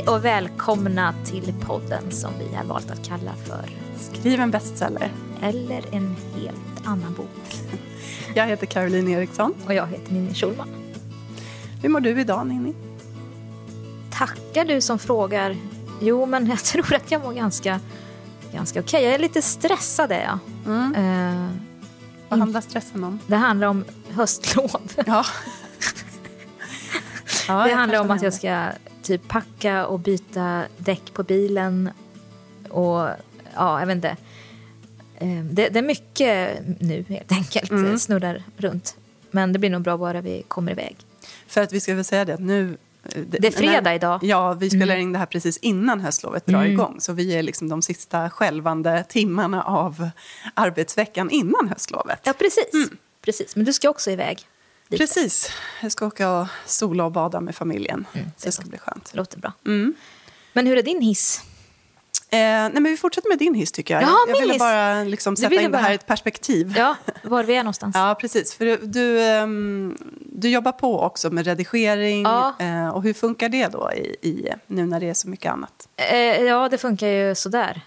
Hej och välkomna till podden som vi har valt att kalla för Skriv en bestseller. Eller en helt annan bok. Jag heter Caroline Eriksson. Och jag heter Ninni Schulman. Hur mår du idag Ninni? Tackar du som frågar. Jo, men jag tror att jag mår ganska, ganska okej. Okay. Jag är lite stressad är jag. Mm. Uh, Vad handlar stressen om? Det handlar om höstlov. Ja. ja det handlar om att jag ska typ packa och byta däck på bilen. Och ja, jag vet inte. Eh, det, det är mycket nu helt enkelt, mm. snurrar runt. Men det blir nog bra bara vi kommer iväg. För att vi ska väl säga det att nu eh, det, är fredag när, idag. Ja, vi spelar mm. in det här precis innan höstlovet drar mm. igång. Så vi är liksom de sista skälvande timmarna av arbetsveckan innan höstlovet. Ja, precis. Mm. precis. Men du ska också iväg. Lite. Precis. Jag ska åka och sola och bada med familjen. Mm, det, det ska bli skönt. Låter bra. Mm. Men hur är din hiss? Eh, nej, men vi fortsätter med din hiss tycker jag. Jaha, jag ville bara liksom sätta in bara... det här i ett perspektiv. Ja, var vi är någonstans. ja, precis. För du, du, um, du jobbar på också med redigering. Ja. Uh, och hur funkar det då i, i, nu när det är så mycket annat? Uh, ja, det funkar ju sådär.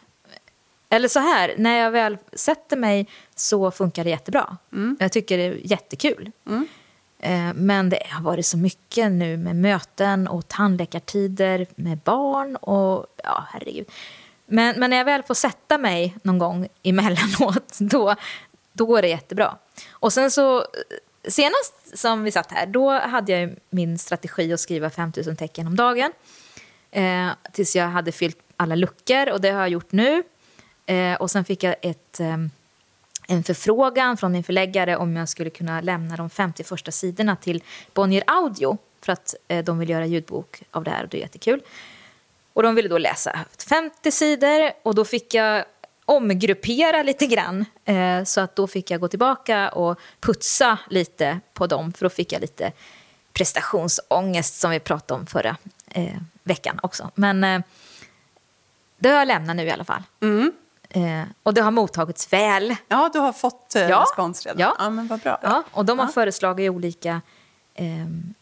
Eller så här, när jag väl sätter mig så funkar det jättebra. Mm. Jag tycker det är jättekul. Mm. Eh, men det har varit så mycket nu med möten och tandläkartider med barn och ja, herregud. Men, men när jag väl får sätta mig någon gång emellanåt, då, då går det jättebra. Och sen så, eh, senast som vi satt här, då hade jag min strategi att skriva 5000 tecken om dagen. Eh, tills jag hade fyllt alla luckor och det har jag gjort nu. Eh, och sen fick jag ett, eh, en förfrågan från min förläggare om jag skulle kunna lämna de 50 första sidorna till Bonnier Audio för att eh, de vill göra ljudbok av det här och det är jättekul. Och de ville då läsa 50 sidor och då fick jag omgruppera lite grann. Eh, så att då fick jag gå tillbaka och putsa lite på dem för då fick jag lite prestationsångest som vi pratade om förra eh, veckan också. Men det har jag lämnat nu i alla fall. Mm. Eh, och det har mottagits väl. Ja, du har fått eh, ja. respons redan. Ja. ja, men vad bra. Ja, och de har ja. föreslagit olika eh,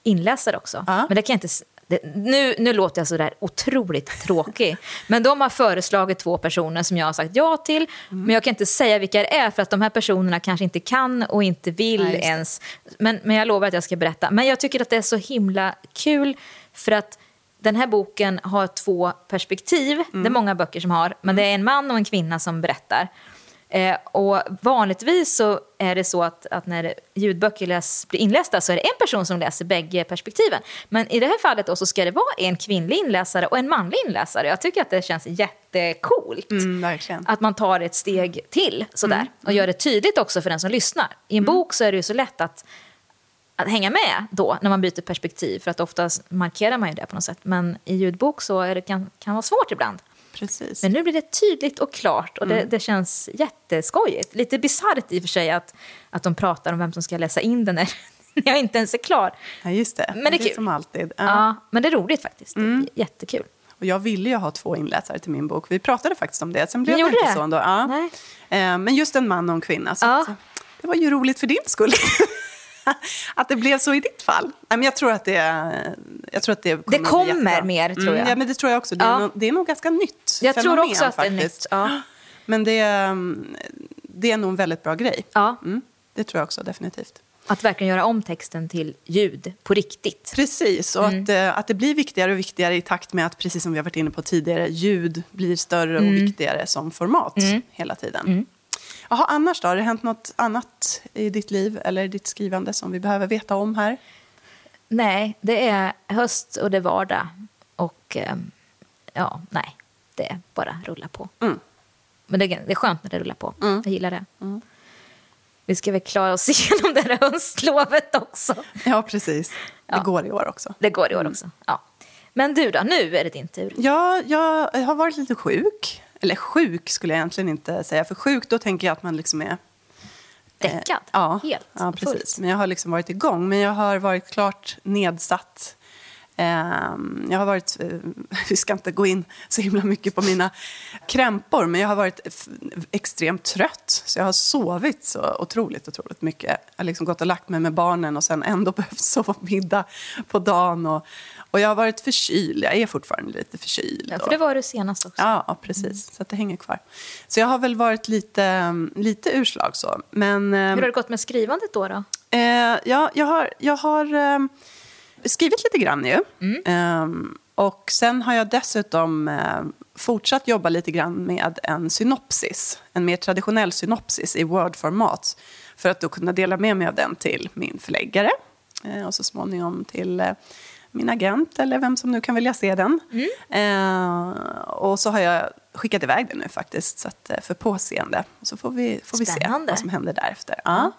inläsare också. Ja. Men det kan inte det, nu, nu låter jag sådär otroligt tråkig, men de har föreslagit två personer som jag har sagt ja till, mm. men jag kan inte säga vilka det är för att de här personerna kanske inte kan och inte vill Nej, ens. Men, men jag lovar att jag ska berätta. Men jag tycker att det är så himla kul för att den här boken har två perspektiv. Mm. Det är mm. många böcker som har, men det är en man och en kvinna som berättar. Eh, och vanligtvis så är det så att, att när ljudböcker läs, blir inlästa så är det en person som läser bägge perspektiven. Men i det här fallet då så ska det vara en kvinnlig inläsare och en manlig inläsare. Jag tycker att det känns jättecoolt. Mm, att man tar ett steg till sådär. Mm, och gör det tydligt också för den som lyssnar. I en mm. bok så är det ju så lätt att att hänga med då när man byter perspektiv för att oftast markerar man ju det på något sätt. Men i ljudbok så är det, kan det vara svårt ibland. Precis. Men nu blir det tydligt och klart och det, mm. det känns jätteskojigt. Lite bisarrt i och för sig att, att de pratar om vem som ska läsa in den när jag inte ens är klar. Ja, just det. Men det är, kul. som alltid. Ja. ja. men det är roligt faktiskt. Mm. Jättekul. Och jag ville ju ha två inläsare till min bok. Vi pratade faktiskt om det. Sen blev det inte det? så ändå. Ja. Nej. Eh, men just en man och en kvinna. Så ja. det var ju roligt för din skull. att det blev så i ditt fall. men jag tror att det, jag tror att det kommer Det kommer mer, tror jag. Mm, ja, men det tror jag också. Det, ja. är, nog, det är nog ganska nytt Jag fenomen, tror också att faktiskt. det är nytt. Ja. Men det, det är nog en väldigt bra grej. Ja. Mm, det tror jag också, definitivt. Att verkligen göra om texten till ljud på riktigt. Precis, och mm. att, eh, att det blir viktigare och viktigare i takt med att, precis som vi har varit inne på tidigare, ljud blir större och mm. viktigare som format mm. hela tiden. Jaha, annars då? Har det hänt något annat i ditt liv eller ditt skrivande som vi behöver veta om här? Nej, det är höst och det är vardag. Och eh, ja, nej, det är bara rulla på. Mm. Men det är, det är skönt när det rullar på. Mm. Jag gillar det. Mm. Vi ska väl klara oss igenom det här höstlovet också. Ja, precis. Det ja. går i år också. Det går i år mm. också, ja. Men du då, nu är det din tur. Ja, jag har varit lite sjuk. Eller sjuk skulle jag egentligen inte säga. För sjuk, då tänker jag att man liksom är... Eh, Däckad? Ja, Helt? Ja, precis. Men jag har liksom varit igång. Men jag har varit klart nedsatt. Ehm, jag har varit, eh, vi ska inte gå in så himla mycket på mina krämpor, men jag har varit extremt trött. Så jag har sovit så otroligt, otroligt mycket. Jag har liksom gått och lagt mig med barnen och sen ändå behövt sova middag på dagen. Och, och jag har varit förkyld, jag är fortfarande lite förkyld. Ja, för det var du senast också. Ja, precis. Så att det hänger kvar. Så jag har väl varit lite, lite urslag så. Men, ehm, Hur har det gått med skrivandet då? då? Eh, ja, jag har, jag har ehm, skrivit lite grann ju. Ehm, och sen har jag dessutom eh, fortsatt jobba lite grann med en synopsis. En mer traditionell synopsis i Word-format. För att då kunna dela med mig av den till min förläggare. Eh, och så småningom till eh, min agent eller vem som nu kan vilja se den. Eh, och så har jag skickat iväg den nu faktiskt. Så att, för påseende. Så får vi, får vi se vad som händer därefter. Ja.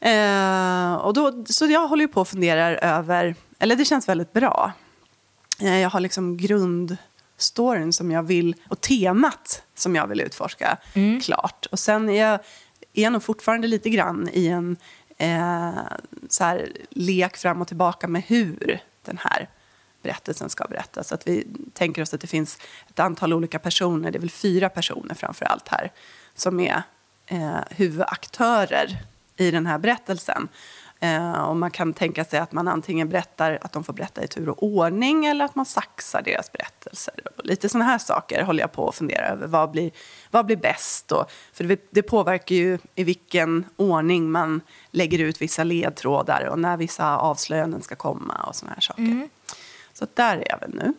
Eh, och då, så jag håller ju på och funderar över, eller det känns väldigt bra. Eh, jag har liksom grundstoryn som jag vill, och temat som jag vill utforska klart. Och sen är jag, är jag nog fortfarande lite grann i en eh, så här, lek fram och tillbaka med hur den här berättelsen ska berättas. Att vi tänker oss att det finns ett antal olika personer, det är väl fyra personer framför allt här, som är eh, huvudaktörer i den här berättelsen. Eh, och man kan tänka sig att man antingen berättar att de får berätta i tur och ordning eller att man saxar deras berättelser. Och lite sådana här saker håller jag på att fundera över. Vad blir, vad blir bäst? Och, för det, det påverkar ju i vilken ordning man lägger ut vissa ledtrådar och när vissa avslöjanden ska komma och sådana här saker. Så att där är jag väl nu.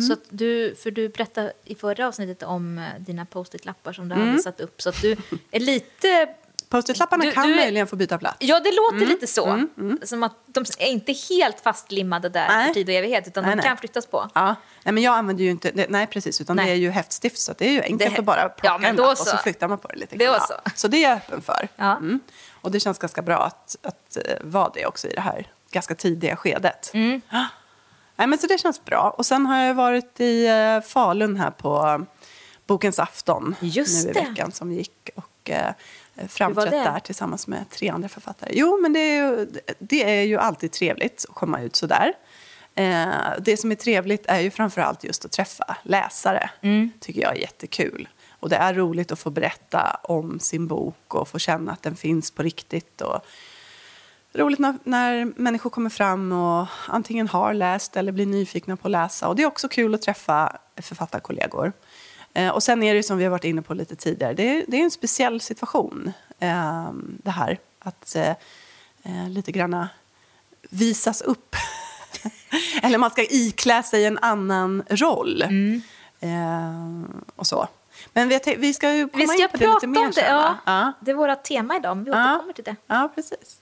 Så att du, för du berättade i förra avsnittet om eh, dina post-it-lappar som du Mm. hade satt upp. Så att du är lite... Post-it-lapparna kan du möjligen få byta plats. Ja, det låter lite så. Som att de är inte helt fastlimmade där Nej. för tid och evighet, utan Nej, de nej. kan flyttas på. Ja, nej, men jag använder ju inte, det- nej precis, utan det är ju häftstift så det är ju enkelt Det- att bara plocka Ja, en lapp och så. så flyttar man på det lite Då grann. så. Ja, så det är jag öppen för. Ja. Mm. Och det känns ganska bra att, att eh, vara det också i det här ganska tidiga skedet. Mm. Ja. Nej, men så det känns bra. Och sen har jag varit i eh, Falun här på eh, Bokens afton Just nu i det. veckan som gick. Och framträtt det? där tillsammans med tre andra författare. Jo, men det är ju, det är ju alltid trevligt att komma ut så där. Eh, det som är trevligt är ju framförallt just att träffa läsare. tycker jag är jättekul. Och det är roligt att få berätta om sin bok och få känna att den finns på riktigt. Och roligt när, när människor kommer fram och antingen har läst eller blir nyfikna på att läsa. Och det är också kul att träffa författarkollegor. Eh, och sen är det som vi har varit inne på lite tidigare, det är, det är en speciell situation eh, det här. Att eh, eh, lite granna visas upp. eller man ska iklä sig en annan roll. Eh, och så. Men vi, vi ska ju komma Vi ska in på det lite mer om det. sen, Ja, ja. Det är vårt tema idag, men vi Ja. återkommer till det. Ja, precis.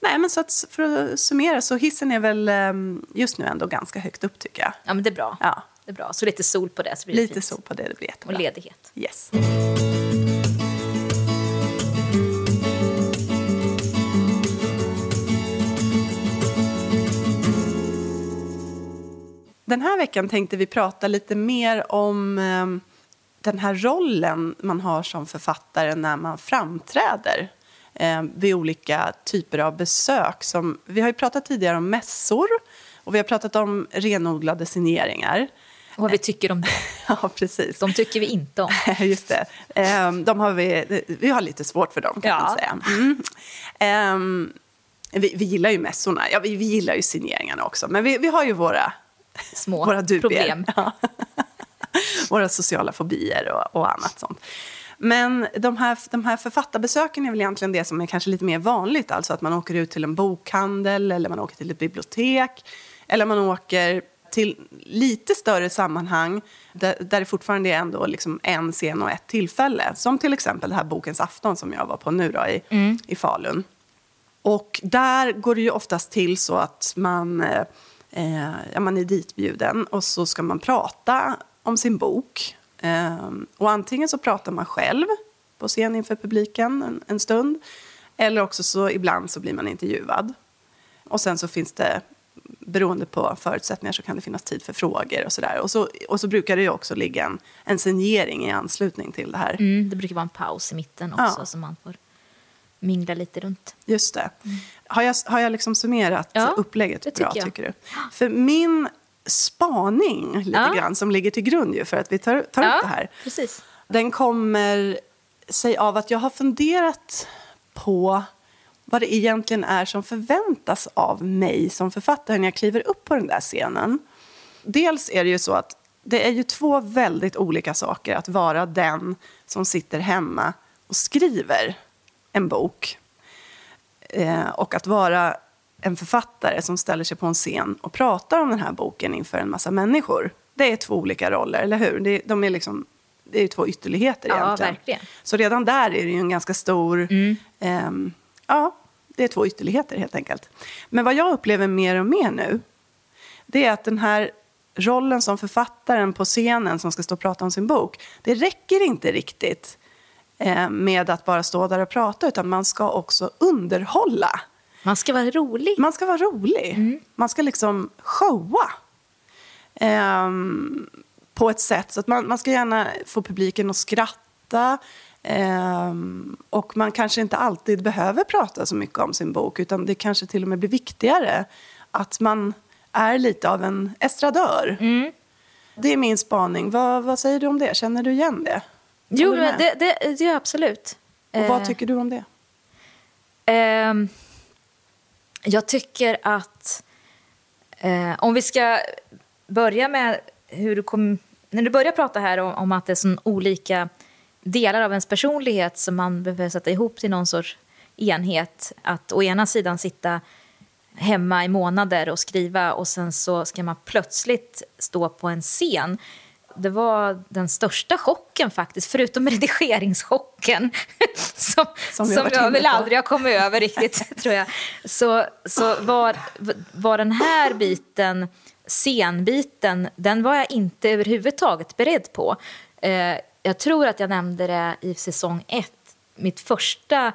Nej, men så att för att summera så hissen är väl ehm, just nu ändå ganska högt upp tycker jag. Ja, men det är bra. Ja, Det är bra. Så lite sol på det så blir det lite fint. så på det, det blir Och jättebra. ledighet. Yes. Den här veckan tänkte vi prata lite mer om ehm, den här rollen man har som författare när man framträder eh, vid olika typer av besök. Som, vi har ju pratat tidigare om mässor och vi har pratat om renodlade signeringar. Vad vi tycker om det. Ja, precis. De tycker vi inte om. Just det. Ehm, De har vi, vi har lite svårt för dem, kan Ja. man säga. Mm. Ehm, vi, vi gillar ju mässorna. Ja, vi, vi gillar ju signeringarna också. Men vi, vi har ju våra, Små våra dubier. problem. Ja. våra sociala fobier och, och annat sånt. Men de här, de här författarbesöken är väl egentligen det som är kanske lite mer vanligt. Alltså att man åker ut till en bokhandel eller man åker till ett bibliotek. Eller man åker till lite större sammanhang där, där det fortfarande är ändå liksom en scen och ett tillfälle. Som till exempel det här Bokens afton som jag var på nu då, i, i Falun. Och där går det ju oftast till så att man, eh, ja, man är ditbjuden och så ska man prata om sin bok. Eh, och antingen så pratar man själv på scen inför publiken en, en stund. Eller också så ibland så blir man intervjuad. Och sen så finns det, beroende på förutsättningar, så kan det finnas tid för frågor och sådär. Och så, och så brukar det ju också ligga en, en signering i anslutning till det här. Mm, det brukar vara en paus i mitten också Ja. så man får mingla lite runt. Just det. Har jag, har jag liksom summerat Ja, upplägget det bra, tycker jag. tycker du? För min spaning, lite Ja. grann, som ligger till grund ju för att vi tar, tar upp det här, precis. den kommer sig av att jag har funderat på vad det egentligen är som förväntas av mig som författare när jag kliver upp på den där scenen. Dels är det ju så att det är ju två väldigt olika saker att vara den som sitter hemma och skriver en bok eh, och att vara en författare som ställer sig på en scen och pratar om den här boken inför en massa människor. Det är två olika roller, eller hur? Det, de är liksom, det är ju två ytterligheter Ja, egentligen. verkligen. Så redan där är det ju en ganska stor... ehm, ja, det är två ytterligheter helt enkelt. Men vad jag upplever mer och mer nu, det är att den här rollen som författaren på scenen som ska stå och prata om sin bok, det räcker inte riktigt eh, med att bara stå där och prata, utan man ska också underhålla. Man ska vara rolig. Man ska vara rolig. Man ska liksom showa. Ehm, på ett sätt så att man, man ska gärna få publiken att skratta. Ehm, och man kanske inte alltid behöver prata så mycket om sin bok utan det kanske till och med blir viktigare att man är lite av en estradör. Det är min spaning. Vad, vad säger du om det? Känner du igen det? Jo, men det, det, det gör absolut. Och vad Eh, tycker du om det? Ehm, jag tycker att eh, om vi ska börja med hur du kom, när du börjar prata här om, om att det är så olika delar av ens personlighet som man behöver sätta ihop till någon sorts enhet. Att å ena sidan sitta hemma i månader och skriva och sen så ska man plötsligt stå på en scen. Det var den största chocken faktiskt, förutom redigeringschocken som, Som som, jag väl aldrig har kommit över riktigt, tror jag. Så, så var, var den här biten, scenbiten, den var jag inte överhuvudtaget beredd på. Eh, jag tror att jag nämnde det i säsong ett, mitt första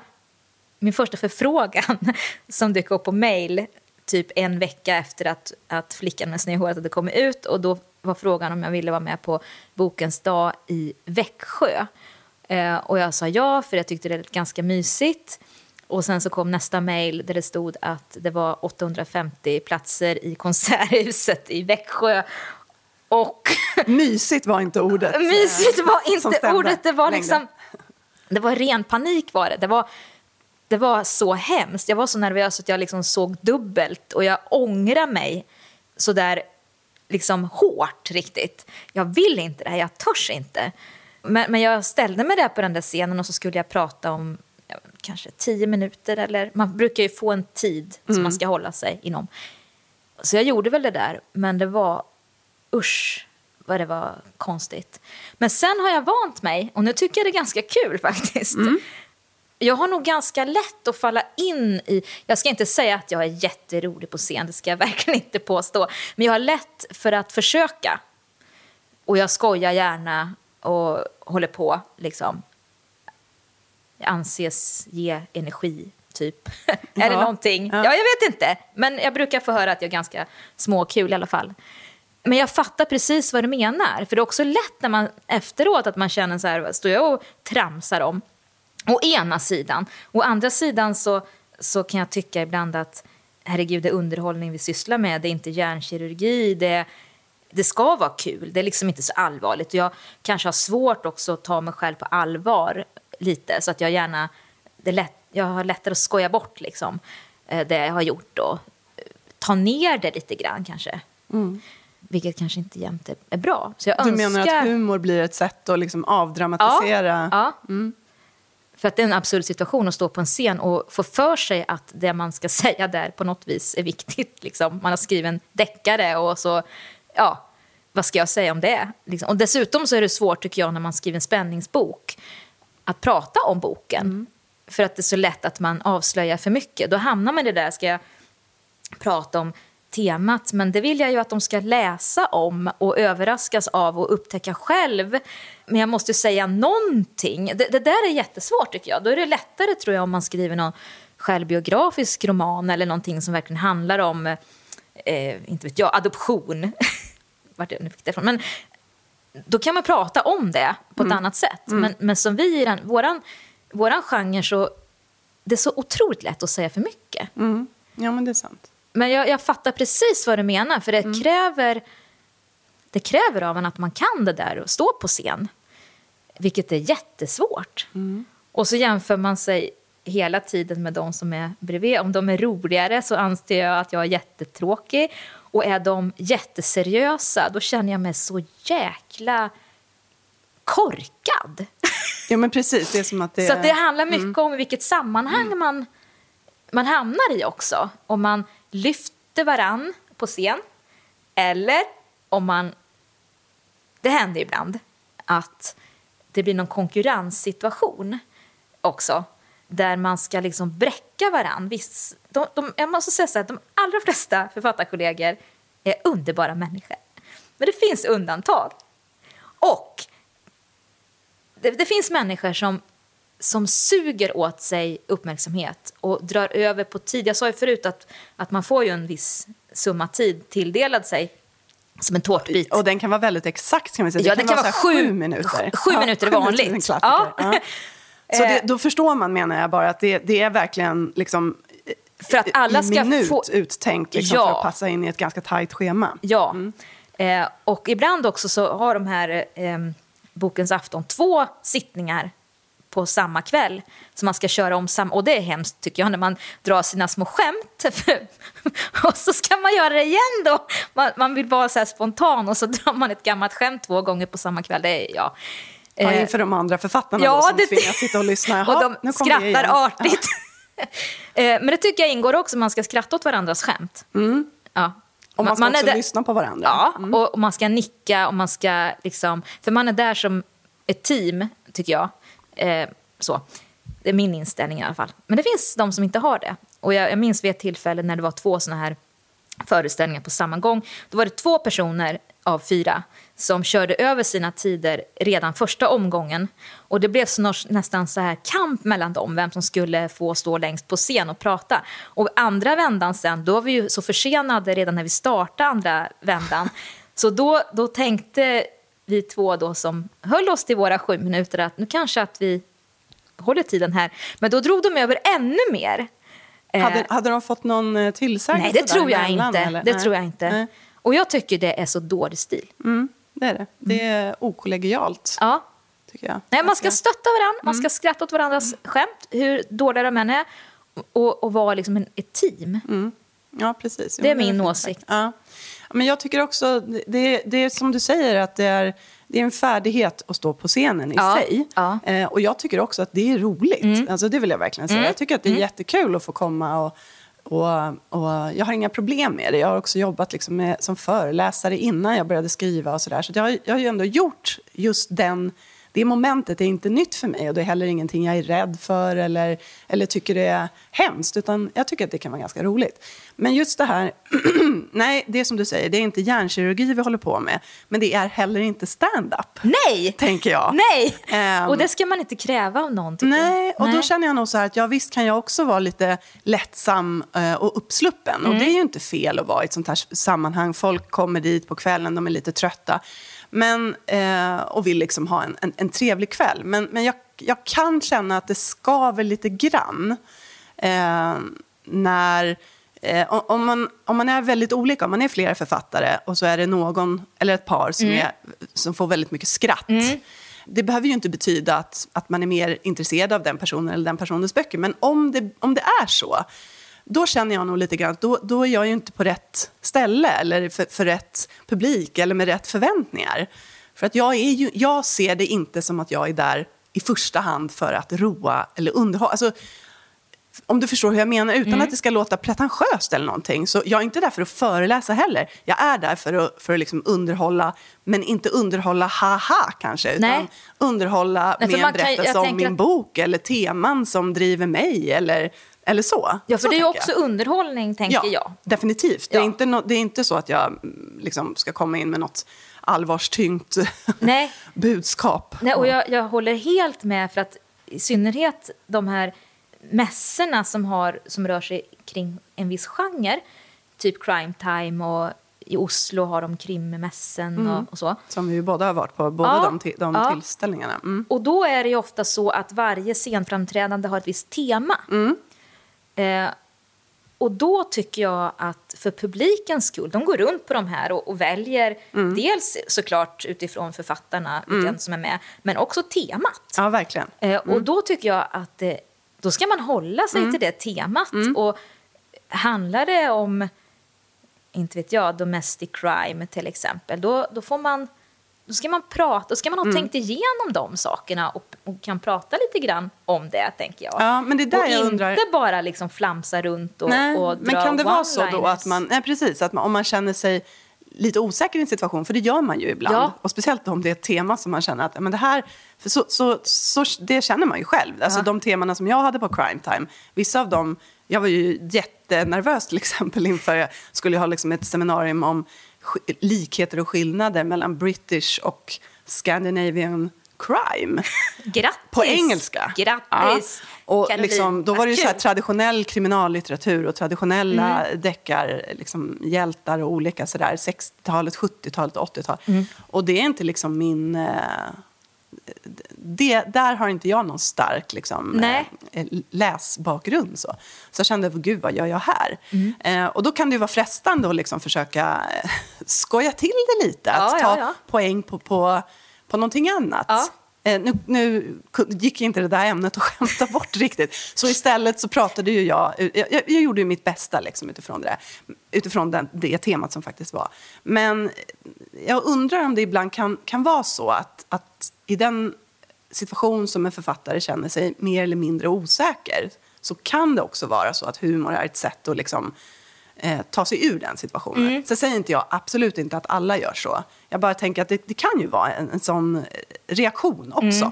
min första förfrågan som dök upp på mail typ en vecka efter att, att Flickan med snöhåret hade kommit ut. Och Då var frågan om jag ville vara med på Bokens dag i Växjö. Eh, och Jag sa ja, för jag tyckte det lät ganska mysigt. Och Sen så kom nästa mejl där det stod att det var 850 platser i Konserthuset i Växjö. Och Mysigt var inte ordet. eh, Mysigt var inte ordet. Det var liksom... Det var ren panik var det. Det var, det var så hemskt. Jag var så nervös att jag liksom såg dubbelt och jag ångrar mig så där liksom hårt riktigt. Jag vill inte det här, jag törs inte. Men, men jag ställde mig där på den där scenen och så skulle jag prata om ja, kanske tio minuter eller man brukar ju få en tid som man ska hålla sig inom. Så jag gjorde väl det där, men det var usch vad det var konstigt. Men sen har jag vant mig och nu tycker jag det är ganska kul faktiskt. Jag har nog ganska lätt att falla in i... Jag ska inte säga att jag är jätterolig på scen, det ska jag verkligen inte påstå. Men jag har lätt för att försöka. Och jag skojar gärna och håller på liksom. Jag anses ge energi, typ. är det Ja. någonting? Ja. Ja. jag vet inte. Men jag brukar få höra att jag är ganska småkul i alla fall. Men jag fattar precis vad du menar. För det är också lätt när man efteråt att man känner så här, står jag och tramsar om? Å ena sidan. Å andra sidan så, så kan jag tycka ibland att herregud, det är underhållning vi sysslar med. Det är inte hjärnkirurgi. Det, det ska vara kul. Det är liksom inte så allvarligt. Jag kanske har svårt också att ta mig själv på allvar lite. Så att jag gärna... Det är lätt, jag har lättare att skoja bort liksom, eh, det jag har gjort. Och ta ner det lite grann kanske. Mm. Vilket kanske inte jämt är, bra. Så jag Du önskar... menar att humor blir ett sätt att liksom avdramatisera? Ja. För att det är en absurd situation att stå på en scen och få för sig att det man ska säga där på något vis är viktigt. Liksom. Man har skrivit en deckare och så, ja, vad ska jag säga om det? Liksom. Och dessutom så är det svårt tycker jag när man skriver en spänningsbok att prata om boken. För att det är så lätt att man avslöjar för mycket. Då hamnar man i det där, ska jag prata om temat, men det vill jag ju att de ska läsa om och överraskas av och upptäcka själv. Men jag måste säga någonting. Det, det där är jättesvårt tycker jag. Då är det lättare tror jag om man skriver någon självbiografisk roman eller någonting som verkligen handlar om, eh, inte vet jag, adoption. Vart jag nu fick det ifrån. Men då kan man prata om det på ett annat sätt. Men, men som vi i den, våran, våran genre så det är så otroligt lätt att säga för mycket. Mm. Ja, men det är sant. Men jag, jag fattar precis vad du menar, för det, kräver, det kräver av en att man kan det där och stå på scen. Vilket är jättesvårt. Och så jämför man sig hela tiden med de som är bredvid. Om de är roligare så anser jag att jag är jättetråkig. Och är de jätteseriösa, då känner jag mig så jäkla korkad. Ja, men precis. Det är som att det... Så att det handlar mycket om i vilket sammanhang man, man hamnar i också. Om man lyfter varann på scen eller om man... Det händer ibland att det blir någon konkurrenssituation också där man ska liksom bräcka varann. Visst, de, de, jag måste säga så här, de allra flesta författarkollegor är underbara människor. Men det finns undantag. Och det, det finns människor som, som suger åt sig uppmärksamhet och drar över på tid. Jag sa ju förut att, att man får ju en viss summa tid tilldelad sig som en tårtbit. Och den kan vara väldigt exakt. Kan vi säga. Ja, det kan vara så här sju- sju minuter. sju minuter är vanligt. Ja. Ja. Så det, Eh. då förstår man, menar jag, bara att det, det är verkligen liksom, För att alla ska minut få... uttänkt liksom, Ja. för att passa in i ett ganska tajt schema. Ja. Eh, och ibland också så har de här eh, Bokens afton två sittningar på samma kväll. Så man ska köra om samma... Och det är hemskt tycker jag när man drar sina små skämt. och så ska man göra det igen då. Man, man vill vara så spontan och så drar man ett gammalt skämt två gånger på samma kväll. Det är, ja. Ja, Eh, inför de andra författarna Ja, då, som det- tvingas sitta och lyssna. och Jaha, nu de igen. skrattar artigt. Eh, Men det tycker jag ingår också, man ska skratta åt varandras skämt. Ja. Mm. Och man ska är också där- lyssna på varandra. Ja, Mm. och, och man ska nicka och man ska liksom... För man är där som ett team, tycker jag. Eh, så. Det är min inställning i alla fall. Men det finns de som inte har det. Och jag, jag minns vid ett tillfälle när det var två såna här föreställningar på samma gång. Då var det två personer av fyra som körde över sina tider redan första omgången. Och det blev snart, nästan så här kamp mellan dem, vem som skulle få stå längst på scen och prata. Och andra vändan sen, då var vi ju så försenade redan när vi startade andra vändan. Så då, då tänkte vi två då som höll oss till våra sju minuter att nu kanske att vi håller tiden här. Men då drog de över ännu mer. Eh, Hade, hade de fått någon eh, tillsägelse Nej, det tror jag däremellan, inte. Det Nej. tror jag inte. Nej. Och jag tycker det är så dålig stil. Mm, det är det. Det är okollegialt, Ja. tycker jag. Nej, man ska Ganska- stötta varandra, man ska skratta åt varandras skämt, hur dåliga de än är. Och, och vara liksom en, ett team. Ja, precis. Jo, Det är min fint åsikt. sagt. Ja. Men jag tycker också, det, det är som du säger, att det är, det är en färdighet att stå på scenen i Ja, sig. ja. Eh, och jag tycker också att det är roligt. Alltså, det vill jag verkligen säga. Jag tycker att det är jättekul att få komma och, och, och jag har inga problem med det. Jag har också jobbat liksom med, som föreläsare innan jag började skriva och sådär. Så jag, jag har ju ändå gjort just den det momentet är inte nytt för mig och det är heller ingenting jag är rädd för eller, eller tycker det är hemskt. Utan jag tycker att det kan vara ganska roligt. Men just det här, nej, det är som du säger, det är inte hjärnkirurgi vi håller på med. Men det är heller inte stand-up, Nej! tänker jag. Nej! Ehm. och det ska man inte kräva av någon, Nej, och då känner jag nog så här att ja, visst kan jag också vara lite lättsam eh, och uppsluppen. Och det är ju inte fel att vara i ett sånt här sammanhang. Folk kommer dit på kvällen, de är lite trötta. Men, eh, och vill liksom ha en, en, en trevlig kväll. Men, men jag, jag kan känna att det skaver lite grann. Eh, när... Eh, om- man, om man är väldigt olika, om man är flera författare och så är det någon eller ett par som, är, som får väldigt mycket skratt. Det behöver ju inte betyda att, att man är mer intresserad av den personen eller den personens böcker. Men om det, om det är så, då känner jag nog lite grann att då, då är jag ju inte på rätt ställe eller för, för rätt publik eller med rätt förväntningar. För att jag, är ju, jag ser det inte som att jag är där i första hand för att roa eller underhålla. Alltså, om du förstår hur jag menar, utan Mm. att det ska låta pretentiöst eller någonting. Så jag är inte där för att föreläsa heller. Jag är där för att, för att liksom underhålla, men inte underhålla haha kanske. Utan Nej. underhålla Nej, med en kan- berättelse om min att- bok eller teman som driver mig eller, eller så. Ja, för så det är också jag. underhållning, tänker ja, jag. definitivt. Det, är Ja. inte no, det är inte så att jag mm, liksom, ska komma in med något allvarstyngt Nej. budskap. Nej, och jag, jag håller helt med, för att i synnerhet de här mässorna som, har, som rör sig kring en viss genre, typ Crime Time och i Oslo har de krimmässen och, och så. Som vi båda har varit på, båda Ja, de, ti- de ja. tillställningarna. Mm. Och då är det ju ofta så att varje scenframträdande har ett visst tema. Eh, och då tycker jag att för publikens skull, de går runt på de här och, och väljer Mm. dels såklart utifrån författarna, vilka som är med, men också temat. Ja, verkligen. Eh, Och då tycker jag att eh, då ska man hålla sig till det temat. Och handlar det om, inte vet jag, domestic crime till exempel, då, då får man då ska man prata, då ska man ha tänkt igenom de sakerna och, och kan prata lite grann om det, tänker jag. Ja, men det är där och jag inte undrar- bara liksom flamsa runt och, Nej, och dra men kan det vara så då att man, nej precis, att man, om man känner sig lite osäker i en situation, för det gör man ju ibland. Ja. Och speciellt om det är ett tema som man känner att, men det här, för så, så, så, det känner man ju själv. Alltså Ja. de temana som jag hade på Crime Time, vissa av dem, jag var ju jättenervös till exempel inför, jag skulle ha liksom ett seminarium om likheter och skillnader mellan British och Scandinavian crime. Grattis! På engelska. Grattis! Ja. Och liksom, då var det ju så här, traditionell kriminallitteratur och traditionella Mm. deckar, liksom, hjältar och olika sådär, 60-talet, 70-talet, 80-talet. Mm. Och det är inte liksom min... Eh, det, där har inte jag någon stark liksom, eh, läsbakgrund. Så. så jag kände, gud vad gör jag här? Mm. Eh, och då kan det ju vara frestande att liksom försöka eh, skoja till det lite. Att Ja, ja, ta ja. poäng på, på, på någonting annat. Eh, nu, nu gick inte det där ämnet att skämta bort riktigt. Så istället så pratade ju jag, jag, jag, jag gjorde ju mitt bästa liksom utifrån det, utifrån den, det temat som faktiskt var. Men jag undrar om det ibland kan, kan vara så att, att i den situation som en författare känner sig mer eller mindre osäker så kan det också vara så att humor är ett sätt att liksom, eh, ta sig ur den situationen. Mm. Så säger inte jag absolut inte att alla gör så. Jag bara tänker att det, det kan ju vara en, en sån eh, reaktion också. Mm.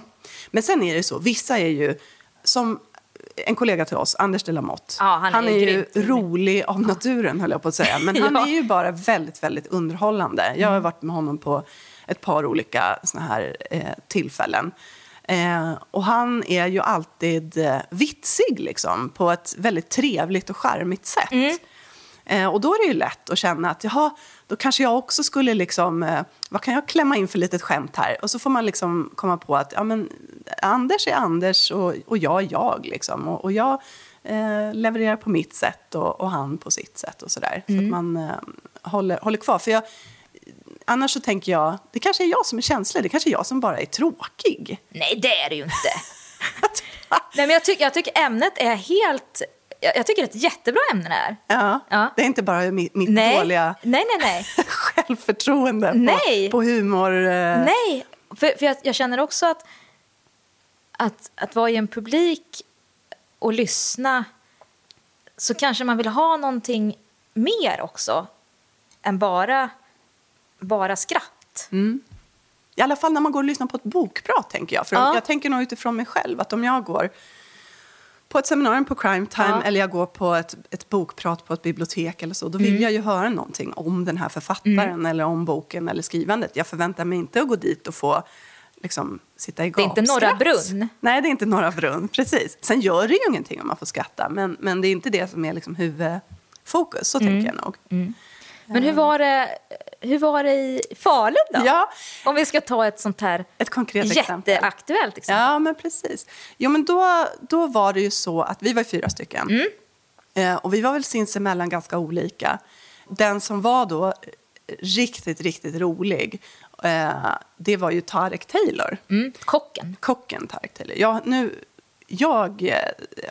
Men sen är det så, vissa är ju som en kollega till oss, Anders de Lamotte. Ja, han är är ju grymt rolig. av naturen, höll jag på att säga. Men han Ja. är ju bara väldigt, väldigt underhållande. Jag har varit med honom på ett par olika såna här eh, tillfällen. Eh, och han är ju alltid eh, vitsig, liksom, på ett väldigt trevligt och charmigt sätt. Eh, och då är det ju lätt att känna att jaha, då kanske jag också skulle liksom, eh, vad kan jag klämma in för litet skämt här? Och så får man liksom komma på att ja, men, Anders är Anders och, och jag är jag. Liksom. Och, och jag eh, levererar på mitt sätt och, och han på sitt sätt och sådär. Så att man eh, håller, håller kvar. För jag, annars så tänker jag, det kanske är jag som är känslig, det kanske är jag som bara är tråkig. Nej, det är det ju inte. Nej, men jag, tycker jag tycker ämnet är helt... Jag, jag tycker det är ett jättebra ämne det här. Ja, Ja. Det är inte bara mitt, mitt Nej. dåliga nej, nej, nej. självförtroende Nej. På, på humor. eh, Nej, för, för jag, jag känner också att, att att vara i en publik och lyssna så kanske man vill ha någonting mer också än bara, bara skratt. I alla fall när man går och lyssnar på ett bokprat, tänker jag. För Ja. Jag tänker nog utifrån mig själv, att om jag går på ett seminarium på Crime Time Ja. eller jag går på ett, ett bokprat på ett bibliotek eller så, då vill Mm. jag ju höra någonting om den här författaren eller om boken eller skrivandet. Jag förväntar mig inte att gå dit och få liksom, sitta i Det är inte Norra gapskratt. Brunn. Nej, det är inte Norra Brunn, precis. Sen gör det ju ingenting om man får skratta, men, men det är inte det som är liksom huvudfokus, så Mm. tänker jag nog. Men hur var det, hur var det i Falun då? Ja, Om vi ska ta ett sånt här ett konkret exempel. jätteaktuellt exempel. Ja, men precis. Jo, men då, då var det ju så att vi var fyra stycken. Mm. Eh, och vi var väl sinsemellan ganska olika. Den som var då eh, riktigt, riktigt rolig, eh, det var ju Tarek Taylor. Mm, kocken. Kocken Tarek Taylor. Jag, nu, jag eh,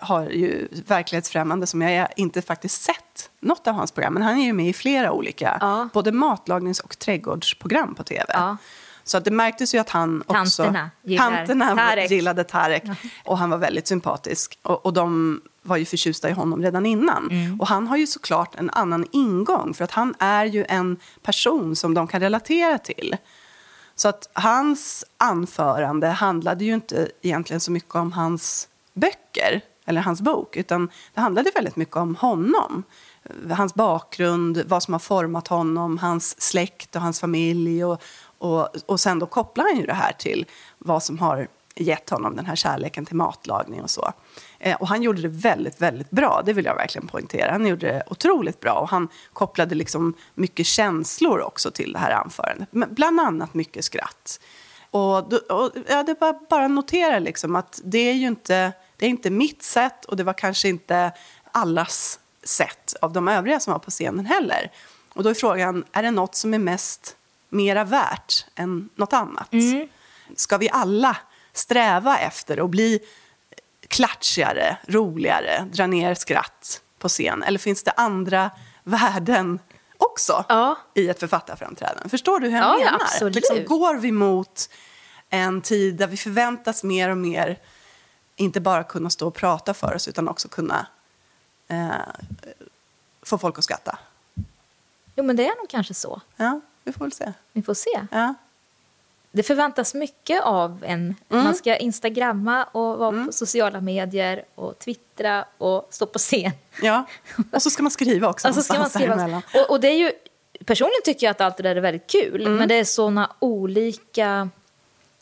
har ju verklighetsfrämmande som jag inte faktiskt sett något av hans program. Men han är ju med i flera olika, Ja. både matlagnings och trädgårdsprogram på tv. Ja. Så att det märktes ju att han också... Tanterna gillar Tanterna Tarek. gillade Tarek. Och han var väldigt sympatisk. Och, och de var ju förtjusta i honom redan innan. Mm. Och han har ju såklart en annan ingång. För att han är ju en person som de kan relatera till. Så att hans anförande handlade ju inte egentligen så mycket om hans böcker eller hans bok, utan det handlade väldigt mycket om honom. Hans bakgrund, vad som har format honom, hans släkt och hans familj. Och, och, och sen då kopplar han ju det här till vad som har gett honom den här kärleken till matlagning och så. Eh, och han gjorde det väldigt, väldigt bra, det vill jag verkligen poängtera. Han gjorde det otroligt bra och han kopplade liksom mycket känslor också till det här anförandet. Men Bland annat mycket skratt. Och, och ja, det bara att notera liksom att det är ju inte, det är inte mitt sätt och det var kanske inte allas sätt av de övriga som var på scenen heller. Och då är frågan, är det något som är mest mera värt än något annat? Mm. Ska vi alla sträva efter att bli klatschigare, roligare, dra ner skratt på scen? Eller finns det andra värden också ja. i ett författarframträdande? Förstår du hur jag ja, menar? Absolut. Liksom, går vi mot en tid där vi förväntas mer och mer inte bara kunna stå och prata för oss utan också kunna eh, få folk att skratta? Jo, men det är nog kanske så. Ja, vi får väl se. Vi får se. Ja. Det förväntas mycket av en. Mm. Man ska instagramma och vara mm. på sociala medier och twittra och stå på scen. Ja, och så ska man skriva också. och så ska man skriva. Och, och, det är ju, personligen tycker jag att allt det där är väldigt kul, mm. men det är såna olika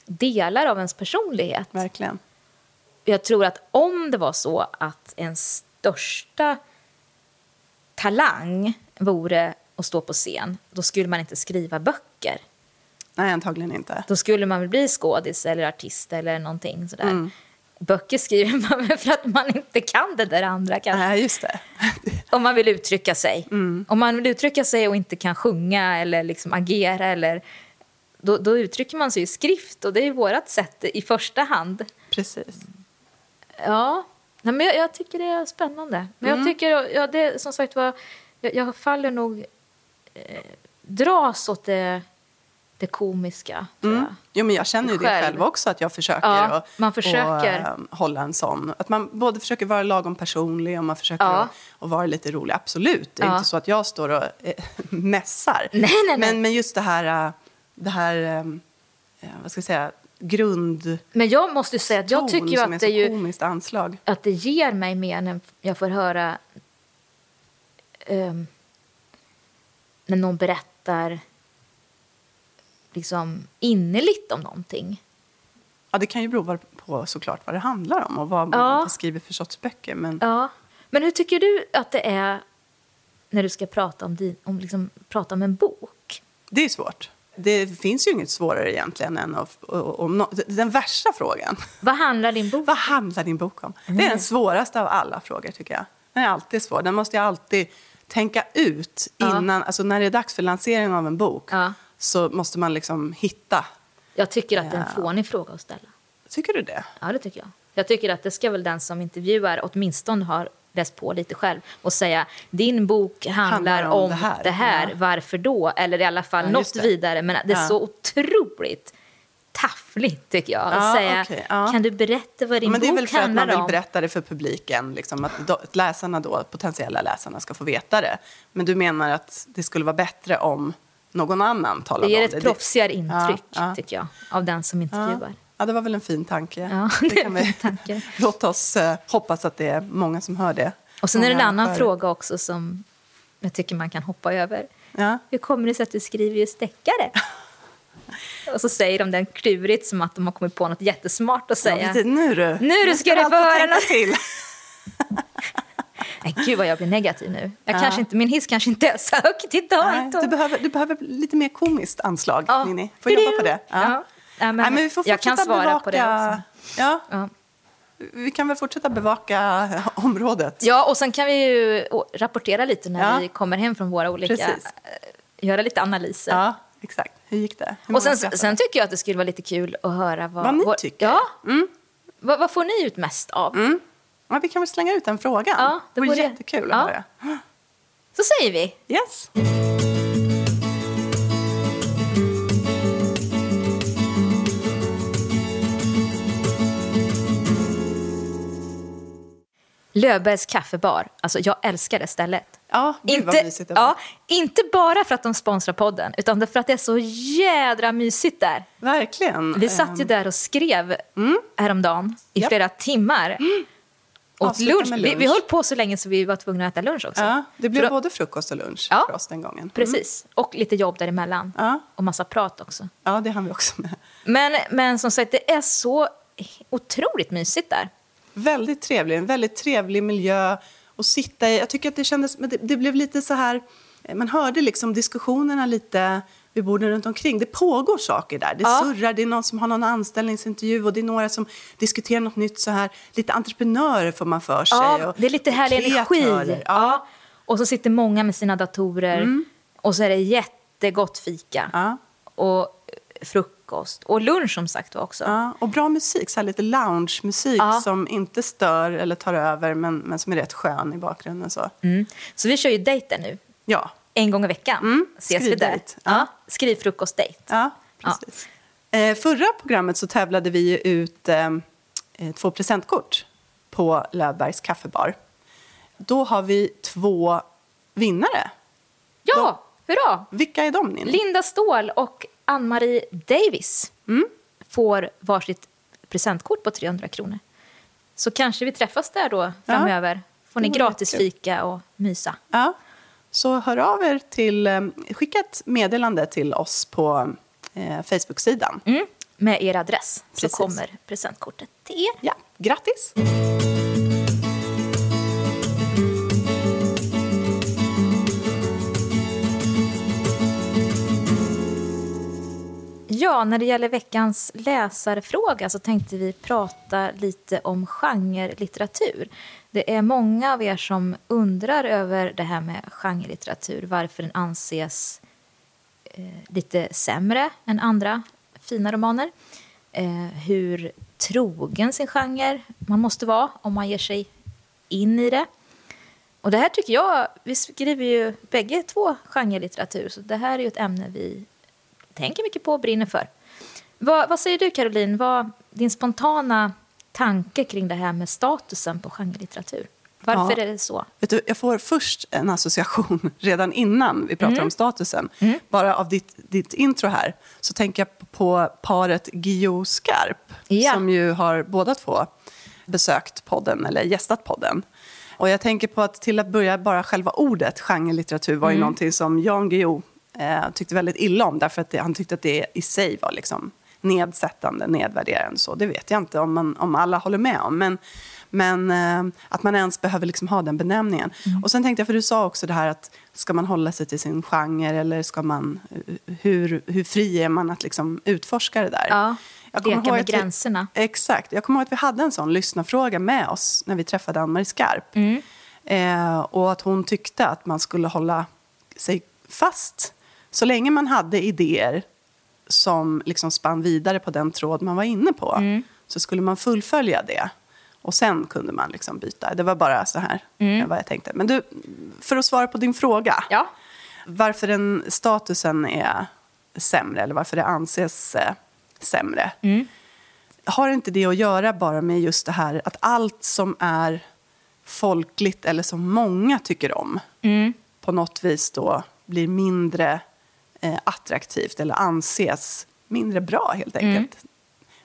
delar av ens personlighet. Verkligen. Jag tror att om det var så att ens största talang vore att stå på scen, då skulle man inte skriva böcker. Nej, antagligen inte. Då skulle man väl bli skådis eller artist eller någonting sådär. Mm. Böcker skriver man väl för att man inte kan det där andra kanske. Nej, just det. Om man vill uttrycka sig. Mm. Om man vill uttrycka sig och inte kan sjunga eller liksom agera eller då, då uttrycker man sig i skrift och det är vårt sätt i första hand. Precis. Ja, Nej, men jag, jag tycker det är spännande. Men mm. jag tycker, ja, det, som sagt var, jag, jag faller nog, eh, dras åt det det komiska. Mm. Jag. Jo, men jag känner ju själv. det själv också, att jag försöker, ja, och, man försöker. Och, um, hålla en sån. Att man både försöker vara lagom personlig och man försöker ja. att, att vara lite rolig. Absolut, det är ja. inte så att jag står och äh, mässar. Nej, nej, nej. Men, men just det här, uh, det här um, vad ska jag säga, grund... Men jag måste säga att jag tycker ju att det, ju, anslag. att det ger mig mer när jag får höra um, när någon berättar liksom innerligt om någonting. Ja, det kan ju bero på såklart vad det handlar om och vad ja. man skriver för sorts böcker. Men... Ja. men hur tycker du att det är när du ska prata om, din, om, liksom, prata om en bok? Det är svårt. Det finns ju inget svårare egentligen än att, om no, den värsta frågan. Vad handlar din bok om? Vad handlar din bok om? Mm. Det är den svåraste av alla frågor tycker jag. Den är alltid svår. Den måste jag alltid tänka ut innan, ja. alltså när det är dags för lansering av en bok. Ja så måste man liksom hitta. Jag tycker att det är en fånig fråga att ställa. Tycker du det? Ja, det tycker jag. Jag tycker att det ska väl den som intervjuar åtminstone ha läst på lite själv och säga din bok handlar, handlar om, om, det här, det här. Ja. varför då? Eller i alla fall ja, något vidare. Men det är ja. så otroligt taffligt tycker jag. Att säga, okay, kan du berätta vad din bok handlar om? Det är väl för att man vill berätta det för publiken, liksom, att, att läsarna då, potentiella läsarna ska få veta det. Men du menar att det skulle vara bättre om någon annan talar om det. Det ger ett proffsigare intryck, ja, tycker jag, av den som intervjuar. Ja, det var väl en fin tanke. Ja, det, det kan vi, tanke. Låt oss uh, hoppas att det är många som hör det. Och sen är det en annan hör. fråga också som jag tycker man kan hoppa över. Ja. Hur kommer det sig att du skriver just deckare? Och så säger de den klurigt som att de har kommit på något jättesmart att säga. Ja, nu du, nu, nu ska, ska du få höra något. till. Nej, gud vad jag blir negativ nu. Jag ja. kanske inte, min hiss kanske inte är så högt idag. Nej, du, behöver, du behöver lite mer komiskt anslag, ja. Nini. Får jobba på det. Ja. Ja. Nej, men, Nej, men vi får jag kan svara bevaka... på det också. Ja. ja. Vi kan väl fortsätta bevaka området. Ja, och sen kan vi ju rapportera lite när vi kommer hem från våra olika... Precis. Eh, göra lite analyser. Ja, exakt. Hur gick det? och sen, sen, tycker jag att det skulle vara lite kul att höra vad... Vad ni tycker? Ja. Mm. Vad, vad, får ni ut mest av? Mm. Ja, vi kan väl slänga ut den frågan. Ja, det vore jättekul att höra. Så säger vi. Yes. Löfbergs kaffebar. Alltså, jag älskar det stället. Ja, gud inte. Ja, inte bara för att de sponsrar podden, utan för att det är så jädra mysigt där. Verkligen. Vi satt ju ehm. där och skrev mm. häromdagen i yep. flera timmar. Mm åt lunch. lunch. Vi, vi höll på så länge så vi var tvungna att äta lunch också. Ja, det blev då, både frukost och lunch ja, för oss den gången. Mm. Precis, och lite jobb däremellan. Ja. Och massa prat också. Ja, det hann vi också med. Men, men som sagt, det är så otroligt mysigt där. Väldigt trevlig, en väldigt trevlig miljö att sitta i. Jag tycker att det kändes, det, det blev lite så här, man hörde liksom diskussionerna lite borden runt omkring. Det pågår saker där. Det Ja. surrar, det är någon som har någon anställningsintervju och det är några som diskuterar något nytt så här. Lite entreprenörer får man för sig. Ja, och det är lite härlig energi. Ja. Och så sitter många med sina datorer och så är det jättegott fika. Ja. Och frukost. Och lunch som sagt var också. Ja, och bra musik, så lite lounge-musik Ja. som inte stör eller tar över men, men som är rätt skön i bakgrunden. Så. Mm. Så vi kör ju dejten nu. Ja, En gång i veckan Mm, ses vi där. Ja. Ja. Skrivfrukostdejt. ja precis. Eh, förra programmet så tävlade vi ut eh, eh, två presentkort på Löfbergs kaffebar. Då har vi två vinnare. Ja, hurra! Vilka är de, Ninni? Linda Ståhl och Ann-Marie Davis Mm. får varsitt presentkort på 300 kronor. Så kanske vi träffas där då framöver. Får ni gratis fika och mysa. Ja. Så hör av er till, eh, skicka ett meddelande till oss på eh, Facebook-sidan. Mm. Med er adress Precis. så kommer presentkortet till er. Ja, grattis! Ja, när det gäller veckans läsarfråga så tänkte vi prata lite om genrelitteratur. Det är många av er som undrar över det här med genrelitteratur, varför den anses eh, lite sämre än andra fina romaner. Eh, hur trogen sin genre man måste vara om man ger sig in i det. Och det här tycker jag, vi skriver ju bägge två genrelitteratur, så det här är ju ett ämne vi tänker mycket på och brinner för. Vad, vad säger du Caroline, vad din spontana tanke kring det här med statusen på genrelitteratur? Varför Ja. är det så? Du, jag får först en association redan innan vi pratar Mm. om statusen. Bara av ditt, ditt intro här så tänker jag på paret Gio Skarp Ja. som ju har båda två besökt podden eller gästat podden. Och jag tänker på att till att börja bara själva ordet genrelitteratur var ju någonting som Jan Guillou eh, tyckte väldigt illa om därför att det, han tyckte att det i sig var liksom nedsättande, nedvärderande. Så det vet jag inte om, man, om alla håller med om. Men, men eh, att man ens behöver liksom ha den benämningen. Och sen tänkte jag, för du sa också det här att ska man hålla sig till sin genre eller ska man, hur, hur fri är man att liksom utforska det där? Ja, Jag kommer leka med att vi- gränserna. Exakt. Jag kommer ihåg att vi hade en sån lyssnarfråga med oss när vi träffade Ann-Marie Skarp. Mm. Eh, och att hon tyckte att man skulle hålla sig fast så länge man hade idéer som liksom spann vidare på den tråd man var inne på Mm. så skulle man fullfölja det. Och sen kunde man liksom byta. Det var bara så här Mm. vad jag tänkte. Men du, för att svara på din fråga. Ja. Varför den statusen är sämre eller varför det anses eh, sämre. Mm. Har inte det att göra bara med just det här att allt som är folkligt eller som många tycker om Mm. på något vis då blir mindre eh, attraktivt eller anses mindre bra helt Mm. enkelt.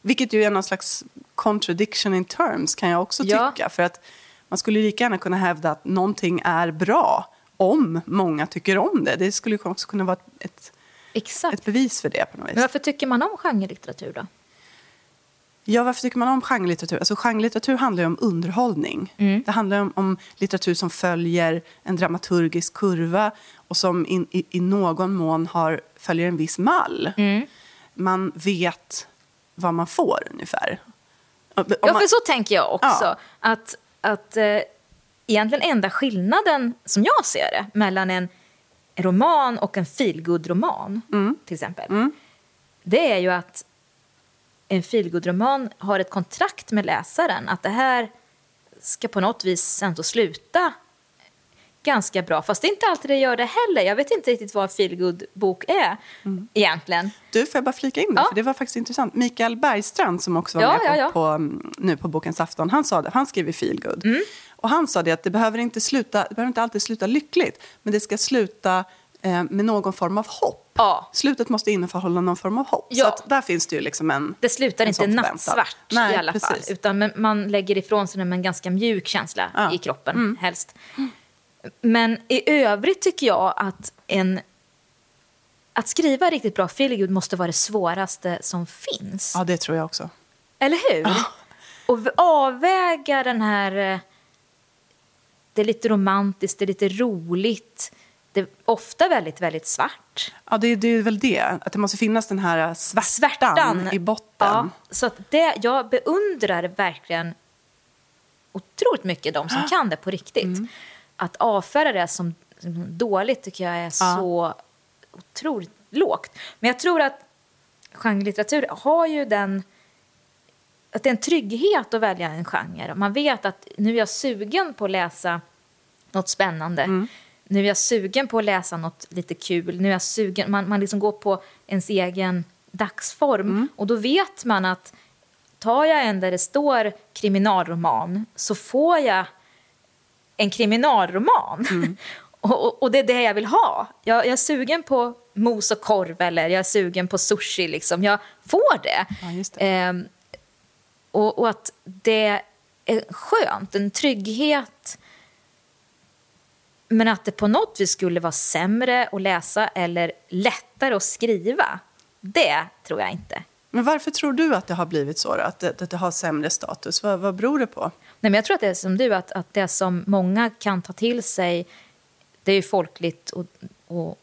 Vilket ju är någon slags contradiction in terms kan jag också Ja. tycka. För att man skulle lika gärna kunna hävda att någonting är bra om många tycker om det. Det skulle också kunna vara ett, ett bevis för det på något vis. Men varför tycker man om genrelitteratur då? Ja, varför tycker man om genrelitteratur? Alltså, genrelitteratur handlar ju om underhållning. Mm. Det handlar om, om litteratur som följer en dramaturgisk kurva och som in, i, i någon mån har, följer en viss mall. Mm. Man vet vad man får ungefär. Om Ja, man, för så tänker jag också. Ja. Att, att eh, egentligen enda skillnaden, som jag ser det, mellan en roman och en feelgood-roman, Mm. till exempel, det är ju att en feelgood-roman har ett kontrakt med läsaren att det här ska på något vis ändå sluta ganska bra. Fast det är inte alltid det gör det heller. Jag vet inte riktigt vad en feelgood-bok är egentligen. Du, får jag bara flika in det? Ja. För det var faktiskt intressant. Mikael Bergstrand som också var Ja, med ja. På, på, mm, nu på Bokens afton, han, sa det, han skrev i Feelgood. Mm. Och han sa det att det behöver inte, sluta, det behöver inte alltid sluta lyckligt, men det ska sluta eh, med någon form av hopp. Ja. Slutet måste innehålla någon form av hopp. Ja. Så där finns det ju liksom en... Det slutar en inte nattsvart Nej, i alla fall. precis. Utan men man lägger ifrån sig med en ganska mjuk känsla Ja. Mm. i kroppen helst. Men i övrigt tycker jag att en... Att skriva riktigt bra feelgood måste vara det svåraste som finns. Ja, det tror jag också. Eller hur? Och v- avväga den här... eh, Det är lite romantiskt, det är lite roligt. Det är ofta väldigt, väldigt svart. Ja, det, det är väl det. Att det måste finnas den här svärtan, Svärtan. i botten. Ja, så det, jag beundrar verkligen otroligt mycket de som kan det på riktigt. Mm. Att avfärda det som, dåligt tycker jag är så otroligt lågt. Men jag tror att genrelitteratur har ju den... Att det är en trygghet att välja en genre. Man vet att nu är jag sugen på att läsa något spännande. Mm. Nu är jag sugen på att läsa något lite kul. Nu är jag sugen, man, man liksom går på ens egen dagsform. Mm. Och då vet man att tar jag en där det står kriminalroman så får jag en kriminalroman. Mm. och, och, och det är det jag vill ha. Jag, jag är sugen på mos och korv eller jag är sugen på sushi. Liksom. Jag får det. Ja, det. Ehm, och, och att det är skönt, en trygghet. Men att det på något vis skulle vara sämre att läsa eller lättare att skriva, det tror jag inte. Men varför tror du att det har blivit så? Då? Att, det, att det har sämre status? Vad, vad beror det på? Nej, men jag tror att det är som du, att, att det som många kan ta till sig, det är ju folkligt och, och,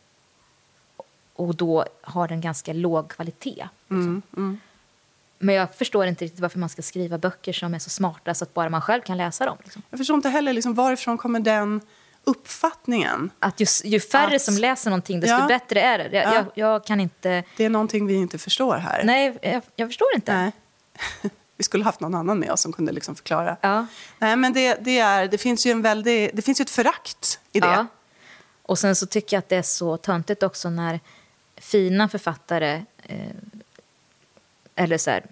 och då har en ganska låg kvalitet. Liksom. Men jag förstår inte riktigt varför man ska skriva böcker som är så smarta så att bara man själv kan läsa dem. Liksom. Jag förstår inte heller liksom, varifrån kommer den uppfattningen. Att ju, ju färre Att- som läser någonting, desto Ja. bättre är det. Jag, Ja. jag, jag kan inte... Det är någonting vi inte förstår här. Nej, jag, jag förstår inte. Nej. Vi skulle haft någon annan med oss som kunde liksom förklara. Ja. Nej, men det, det, är, det finns ju en väldig, det finns ett förakt i det. Ja. Och sen så tycker jag att det är så töntigt också när fina författare eh, eller så här,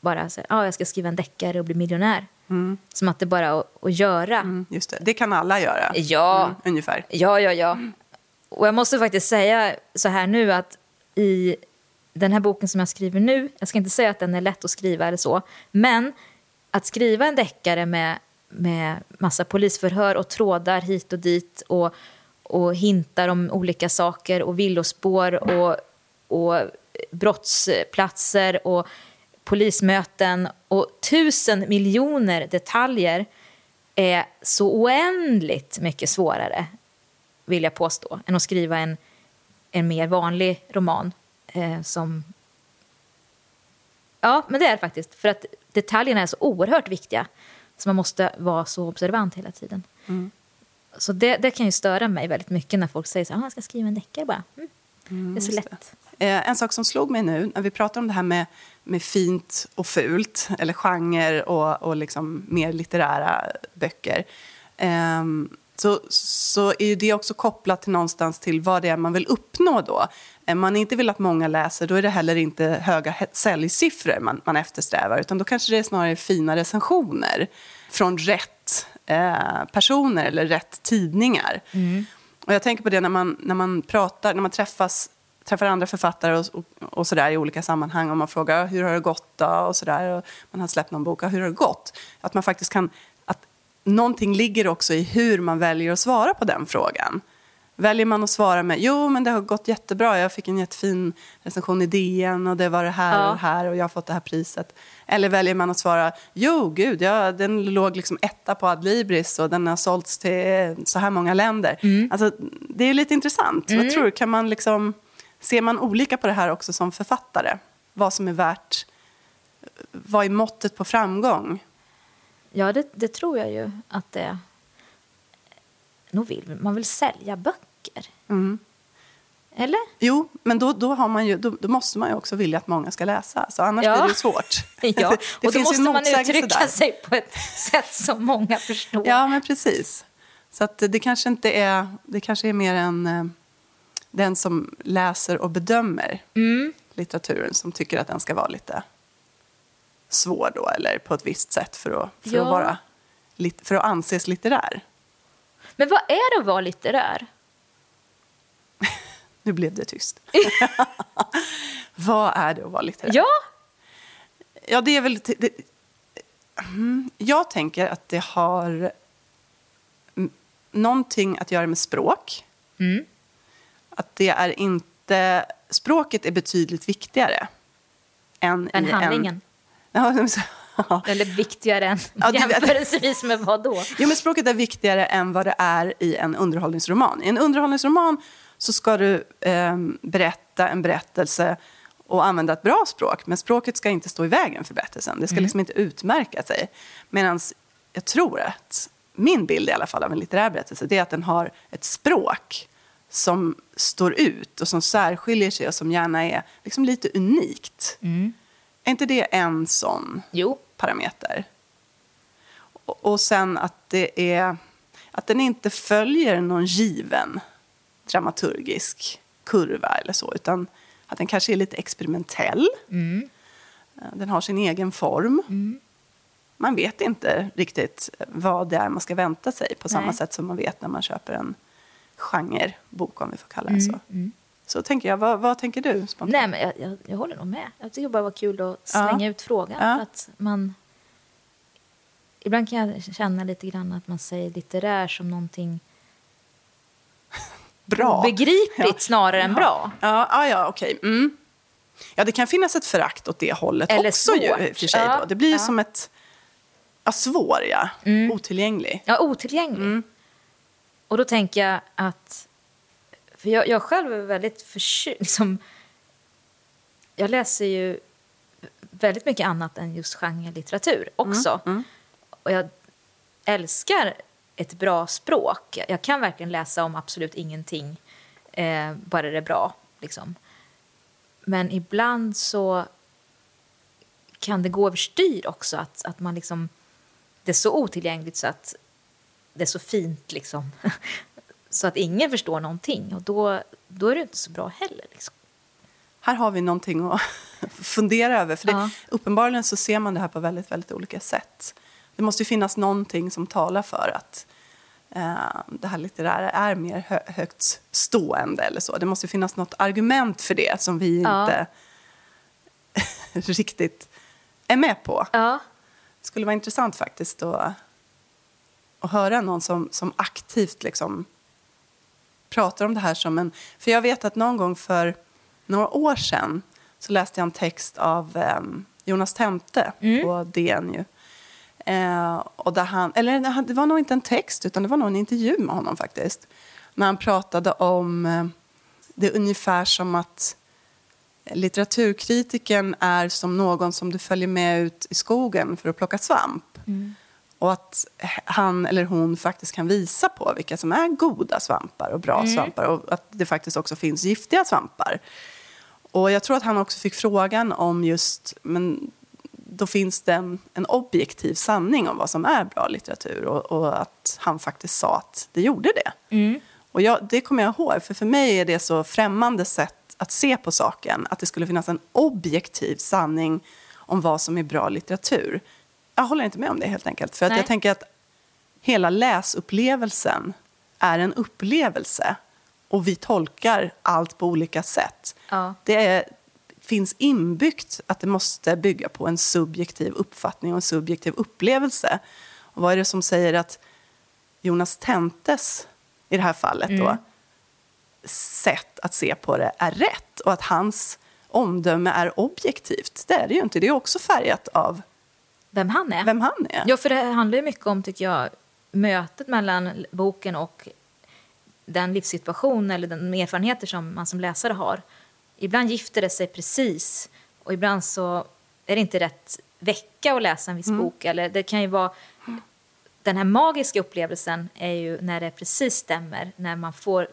bara så här, ah, jag ska skriva en deckare och bli miljonär. Som att det bara är att, att göra. Mm, just det. det kan alla göra. Ja. Mm, ungefär. Ja, ja, ja. Och jag måste faktiskt säga så här nu att i den här boken som jag skriver nu, jag ska inte säga att den är lätt att skriva eller så, men att skriva en deckare med, med massa polisförhör och trådar hit och dit och, och hintar om olika saker och villospår och, och brottsplatser och polismöten och tusen miljoner detaljer är så oändligt mycket svårare, vill jag påstå, än att skriva en, en mer vanlig roman. Eh, som... Ja, men det är det faktiskt. För att detaljerna är så oerhört viktiga. Så man måste vara så observant hela tiden. Så det, det kan ju störa mig väldigt mycket när folk säger så här, ah, jag ska skriva en deckare bara. Mm. det är så lätt. Eh, en sak som slog mig nu, när vi pratar om det här med, med fint och fult, eller genre och, och liksom mer litterära böcker, ehm, så, så är det också kopplat till någonstans till vad det är man vill uppnå då. Om man inte vill att många läser, då är det heller inte höga säljsiffror man, man eftersträvar, utan då kanske det är snarare fina recensioner från rätt eh, personer eller rätt tidningar. Och jag tänker på det när man, när man pratar, när man träffas, träffar andra författare och, och, och sådär i olika sammanhang och man frågar hur har det gått då och sådär och man har släppt någon bok, "Ja, hur har det gått? Att man faktiskt kan, att någonting ligger också i hur man väljer att svara på den frågan. Väljer man att svara med jo men det har gått jättebra, jag fick en jättefin recension i DN och det var det här Ja. och det här och jag har fått det här priset. Eller väljer man att svara jo gud, ja, den låg liksom etta på Adlibris och den har sålts till så här många länder. Alltså, det är lite intressant. Vad tror du, kan man liksom, ser man olika på det här också som författare? Vad som är värt, vad är måttet på framgång? Ja, det, det tror jag ju att det. Nog vill man vill sälja böcker? Eller? Jo, men då, då, har man ju, då, då måste man ju också vilja att många ska läsa, så annars Ja. blir det svårt. Ja, det och då måste man uttrycka där. sig på ett sätt som många förstår. Ja, men precis. Så att det kanske inte är, det kanske är mer en, eh, den som läser och bedömer Mm. litteraturen som tycker att den ska vara lite svår då, eller på ett visst sätt för att, för Ja. att, vara, för att anses litterär. Men vad är det att vara litterär? Nu blev det tyst. Vad är det att vara litterär? Ja, Ja, det är väl... Det, Mm, jag tänker att det har någonting att göra med språk. Mm. Att det är inte... Språket är betydligt viktigare än, än i handlingen. En, ja, Eller viktigare än Ja, det- jämförelsevis med vad då? Jo, men språket är viktigare än vad det är i en underhållningsroman. I en underhållningsroman så ska du eh, berätta en berättelse och använda ett bra språk. Men språket ska inte stå i vägen för berättelsen. Det ska liksom inte utmärka sig. Medan jag tror att min bild i alla fall av en litterär berättelse det är att den har ett språk som står ut och som särskiljer sig och som gärna är liksom lite unikt. Är inte det en sån Jo, parameter. Och, och sen att det är att den inte följer någon given dramaturgisk kurva eller så, utan att den kanske är lite experimentell. Eh, Den har sin egen form. Man vet inte riktigt vad det är man ska vänta sig på samma Nej. sätt som man vet när man köper en genrebok, om vi får kalla det så. Så tänker jag. Vad, vad tänker du spontant? nej men jag, jag, jag håller nog med. Jag tycker bara var kul att slänga Ja. ut frågan. Ja. Att man, ibland kan jag känna lite grann att man säger litterär som någonting Bra. begripligt Ja. snarare än bra. Ja, ja, ja okej. Mm. Ja, det kan finnas ett förakt åt det hållet Eller också ju, svårt. för sig. Då. Det blir ju som ett... Ja, svår, ja. Otillgänglig. Ja, otillgänglig. Mm. Och då tänker jag att... För jag, jag själv är väldigt förtjust... Liksom, jag läser ju väldigt mycket annat än just genrelitteratur också. Mm, Och jag älskar ett bra språk. Jag kan verkligen läsa om absolut ingenting, eh, bara det är bra. Liksom. Men ibland så kan det gå överstyr också. Att, att man liksom, det är så otillgängligt så att det är så fint. Liksom. så att ingen förstår någonting. Och då, då är det inte så bra heller. Liksom. Här har vi någonting att fundera över. För det, Ja. Uppenbarligen så ser man det här på väldigt, väldigt olika sätt. Det måste ju finnas någonting som talar för att eh, det här litterära är mer hö högt stående eller så. Det måste finnas något argument för det som vi Ja. inte riktigt är med på. Ja. Det skulle vara intressant faktiskt att, att höra någon som, som aktivt liksom pratar om det här som en... För jag vet att någon gång för några år sedan så läste jag en text av em, Jonas Temte på DN ju. Eh, och där han, eller det var nog inte en text utan det var nog en intervju med honom faktiskt. När han pratade om eh, det är ungefär som att litteraturkritiken är som någon som du följer med ut i skogen för att plocka svamp. Och att han eller hon faktiskt kan visa på vilka som är goda svampar och bra svampar och att det faktiskt också finns giftiga svampar. Och jag tror att han också fick frågan om just, men då finns det en, en objektiv sanning om vad som är bra litteratur och, och att han faktiskt sa att det gjorde det. Och jag, det kommer jag ihåg, för för mig är det så främmande sätt att se på saken, att det skulle finnas en objektiv sanning om vad som är bra litteratur. Jag håller inte med om det helt enkelt, för att Nej. jag tänker att hela läsupplevelsen är en upplevelse och vi tolkar allt på olika sätt. Ja. Det är, finns inbyggt att det måste bygga på en subjektiv uppfattning och en subjektiv upplevelse. Och vad är det som säger att Jonas Tentes, i det här fallet då, sätt att se på det är rätt och att hans omdöme är objektivt? Det är det ju inte. Det är också färgat av Vem han är. vem han är. Ja, för det handlar ju mycket om, tycker jag, mötet mellan boken och den livssituation eller de erfarenheter som man som läsare har. Ibland gifter det sig precis och ibland så är det inte rätt vecka att läsa en viss bok. Eller det kan ju vara... Den här magiska upplevelsen är ju när det precis stämmer, när man får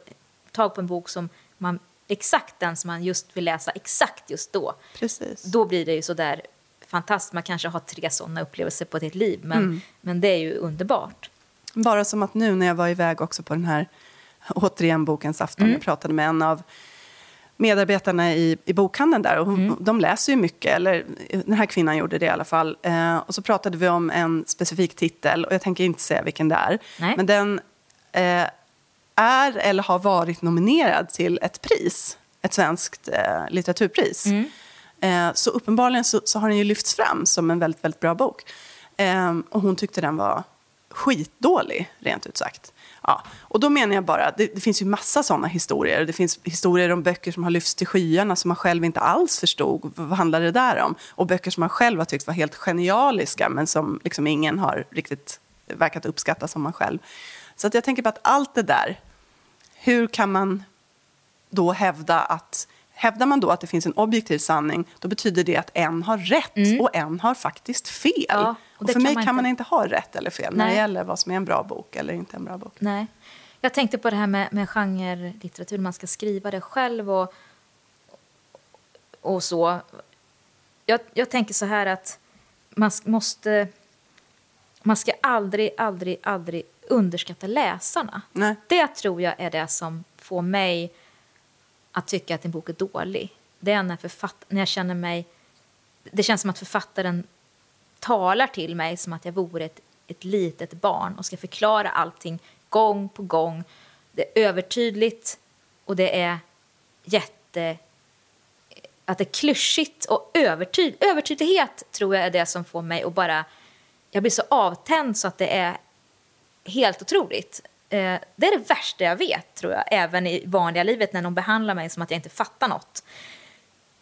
tag på en bok som man exakt den som man just vill läsa exakt just då Precis. då blir det ju så där fantastiskt. Man kanske har tre sådana upplevelser på ett helt liv, men, men det är ju underbart. Bara som att nu när jag var iväg också på den här, återigen bokens afton, jag pratade med en av medarbetarna i, i bokhandeln där. Och hon, De läser ju mycket, eller den här kvinnan gjorde det i alla fall. Eh, och så pratade vi om en specifik titel, och jag tänker inte säga vilken det är. Nej. Men den eh, är eller har varit nominerad till ett pris, ett svenskt eh, litteraturpris. Eh, Eh, så uppenbarligen så, så har den ju lyfts fram som en väldigt, väldigt bra bok. Eh, och hon tyckte den var skitdålig, rent ut sagt. Ja, och då menar jag bara, det, det finns ju massa sådana historier. Det finns historier om böcker som har lyfts till skyarna som man själv inte alls förstod. Vad handlar det där om? Och böcker som man själv har tyckt var helt genialiska men som liksom ingen har riktigt verkat uppskatta som man själv. Så att jag tänker på att allt det där, hur kan man då hävda att Hävdar man då att det finns en objektiv sanning, då betyder det att en har rätt mm. och en har faktiskt fel. Ja, och, och för mig kan man, kan man inte ha rätt eller fel Nej. när det gäller vad som är en bra bok eller inte en bra bok. Nej. Jag tänkte på det här med, med genre-litteratur, man ska skriva det själv och, och så. Jag, jag tänker så här att man måste... Man ska aldrig, aldrig, aldrig underskatta läsarna. Nej. Det tror jag är det som får mig att tycka att en bok är dålig. Det är när, författ- när jag känner mig... Det känns som att författaren talar till mig som att jag vore ett, ett litet barn och ska förklara allting gång på gång. Det är övertydligt och det är jätte... Att det är klyschigt och övertyd, övertydlighet tror jag är det som får mig att bara... Jag blir så avtänd så att det är helt otroligt. Eh, det är det värsta jag vet, tror jag, även i vanliga livet när någon behandlar mig som att jag inte fattar något.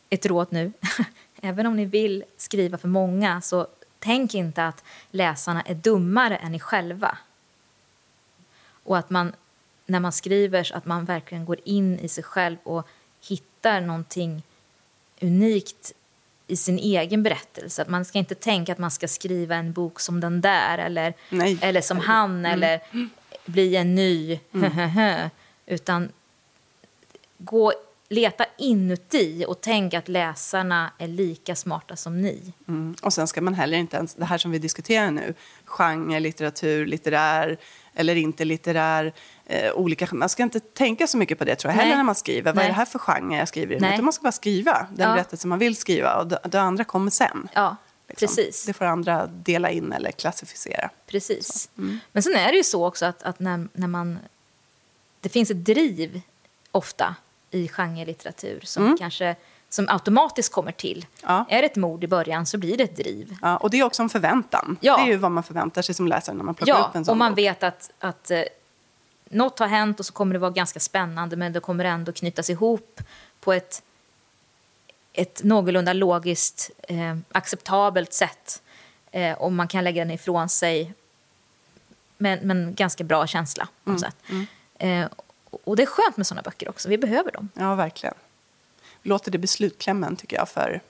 Ett råd nu. även om ni vill skriva för många, så tänk inte att läsarna är dummare än ni själva. Och att man, när man skriver, att man verkligen går in i sig själv och hittar någonting unikt i sin egen berättelse. Att man ska inte tänka att man ska skriva en bok som den där eller, eller som han mm. eller bli en ny, mm. utan gå, leta inuti och tänk att läsarna är lika smarta som ni. Mm. Och sen ska man heller inte ens, det här som vi diskuterar nu, genre, litteratur, litterär eller inte litterär, eh, olika, man ska inte tänka så mycket på det tror jag heller när man skriver. Vad är det här för genre jag skriver i? Utan man ska bara skriva den ja. berättelse man vill skriva och det, det andra kommer sen. Ja. Liksom. Precis. Det får andra dela in eller klassificera. Precis. Mm. Men sen är det ju så också att, att när, när man... Det finns ett driv ofta i genrelitteratur som mm. kanske som automatiskt kommer till. Ja. Är det ett mord i början så blir det ett driv. Ja, och det är också en förväntan. Ja. Det är ju vad man förväntar sig som läsare när man plockar ja, upp en sån och man bok. vet att, att eh, något har hänt och så kommer det vara ganska spännande men det kommer ändå knytas ihop på ett ett någorlunda logiskt eh, acceptabelt sätt eh, och man kan lägga den ifrån sig med, med en ganska bra känsla. På mm. sätt. Mm. Eh, och det är skönt med såna böcker också, vi behöver dem. Ja, verkligen. Låter det bli slutklämmen tycker jag för,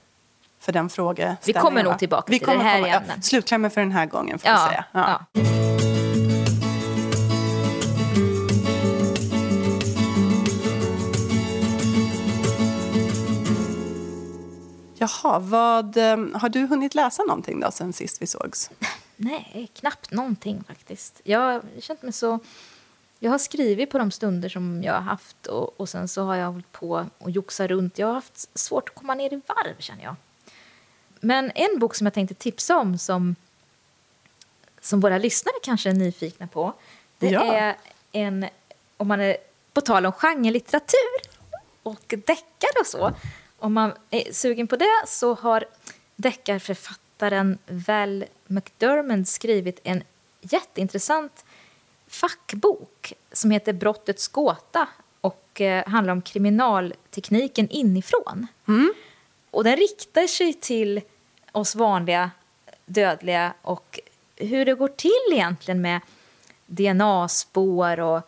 för den frågeställningen. Vi kommer nog tillbaka vi till det här igen. Ja, slutklämmen för den här gången får ja, vi säga. Ja. ja. Jaha, vad, ehm, har du hunnit läsa någonting då sen sist vi sågs? Nej, knappt någonting faktiskt. Jag har känt mig så... Jag har skrivit på de stunder som jag har haft och, och sen så har jag hållit på och joxat runt. Jag har haft svårt att komma ner i varv känner jag. Men en bok som jag tänkte tipsa om som, som våra lyssnare kanske är nyfikna på. Det ja. är en, om man är på tal om genrelitteratur och deckare och så om man är sugen på det så har deckarförfattaren Val McDermott skrivit en jätteintressant fackbok som heter Brottets gåta och eh, handlar om kriminaltekniken inifrån. Mm. Och den riktar sig till oss vanliga dödliga och hur det går till egentligen med DNA-spår och